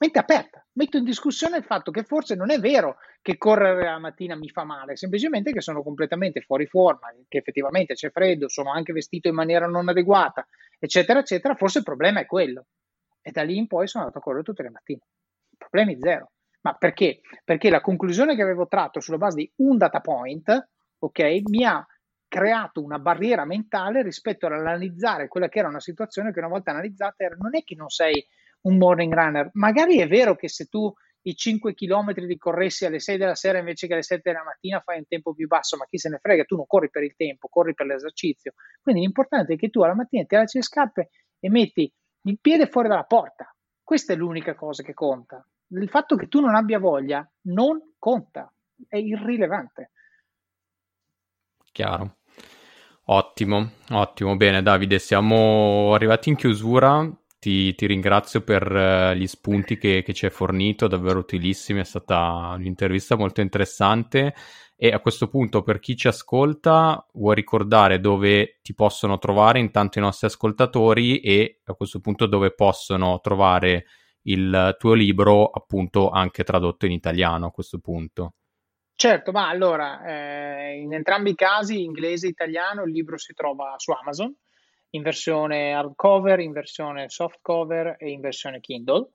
B: mente aperta, metto in discussione il fatto che forse non è vero che correre la mattina mi fa male, semplicemente che sono completamente fuori forma, che effettivamente c'è freddo, sono anche vestito in maniera non adeguata, eccetera, eccetera, forse il problema è quello. E da lì in poi sono andato a correre tutte le mattine. Problemi zero. Ma perché? Perché la conclusione che avevo tratto sulla base di un data point, ok, mi ha creato una barriera mentale rispetto all'analizzare quella che era una situazione che una volta analizzata era non è che non sei un morning runner. Magari è vero che se tu i 5 km li corressi alle 6 della sera invece che alle 7 della mattina fai un tempo più basso, ma chi se ne frega, tu non corri per il tempo, corri per l'esercizio. Quindi l'importante è che tu alla mattina ti alzi le scarpe e metti il piede fuori dalla porta. Questa è l'unica cosa che conta. Il fatto che tu non abbia voglia non conta, è irrilevante.
A: Chiaro. Ottimo, ottimo. Bene, Davide, siamo arrivati in chiusura ti, ti ringrazio per uh, gli spunti che, che, ci hai fornito, davvero utilissimi, è stata un'intervista molto interessante e a questo punto per chi ci ascolta vuoi ricordare dove ti possono trovare intanto i nostri ascoltatori e a questo punto dove possono trovare il tuo libro appunto anche tradotto in italiano a questo punto.
B: Certo, ma allora eh, in entrambi i casi, inglese e italiano, il libro si trova su Amazon in versione hardcover, in versione softcover e in versione Kindle.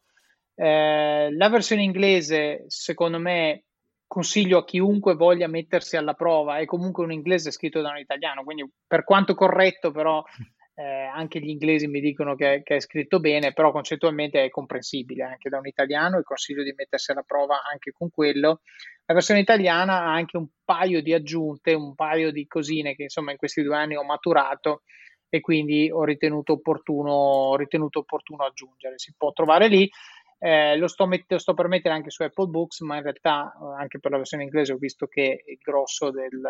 B: Eh, la versione inglese, secondo me, consiglio a chiunque voglia mettersi alla prova, è comunque un inglese scritto da un italiano, quindi per quanto corretto, però eh, anche gli inglesi mi dicono che, che, è scritto bene, però concettualmente è comprensibile anche da un italiano e consiglio di mettersi alla prova anche con quello. La versione italiana ha anche un paio di aggiunte, un paio di cosine che insomma in questi due anni ho maturato e quindi ho ritenuto opportuno, ho ritenuto opportuno aggiungere. Si può trovare lì. Eh, lo sto, met- sto, per mettere anche su Apple Books, ma in realtà eh, anche per la versione inglese ho visto che il grosso del,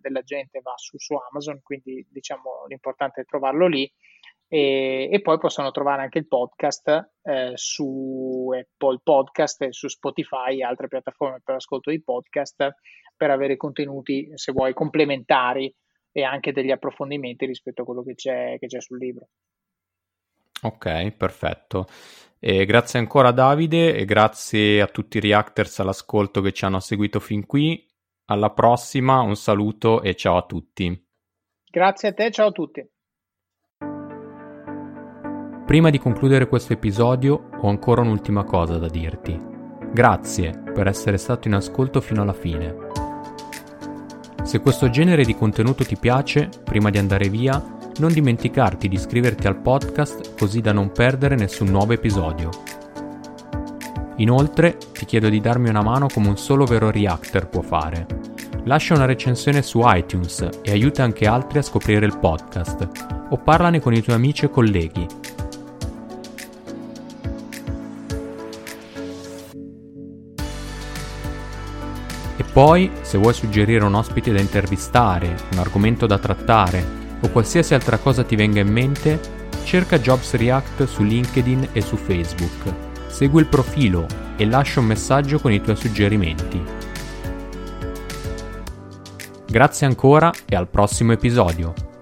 B: della gente va su, su, Amazon, quindi diciamo l'importante è trovarlo lì. E, e poi possono trovare anche il podcast eh, su Apple Podcast e su Spotify e altre piattaforme per ascolto di podcast per avere contenuti, se vuoi, complementari e anche degli approfondimenti rispetto a quello che c'è, che c'è sul libro.
A: Ok, perfetto. E grazie ancora Davide e grazie a tutti i reactors all'ascolto che ci hanno seguito fin qui. Alla prossima, un saluto e ciao a tutti.
B: Grazie a te, ciao a tutti.
A: Prima di concludere questo episodio ho ancora un'ultima cosa da dirti. Grazie per essere stato in ascolto fino alla fine. Se questo genere di contenuto ti piace, prima di andare via, non dimenticarti di iscriverti al podcast così da non perdere nessun nuovo episodio. Inoltre ti chiedo di darmi una mano come un solo vero reactor può fare. Lascia una recensione su iTunes e aiuta anche altri a scoprire il podcast, o parlane con i tuoi amici e colleghi Poi, se vuoi suggerire un ospite da intervistare, un argomento da trattare o qualsiasi altra cosa ti venga in mente, cerca Jobs React su LinkedIn e su Facebook. Segui il profilo e lascia un messaggio con i tuoi suggerimenti. Grazie ancora e al prossimo episodio.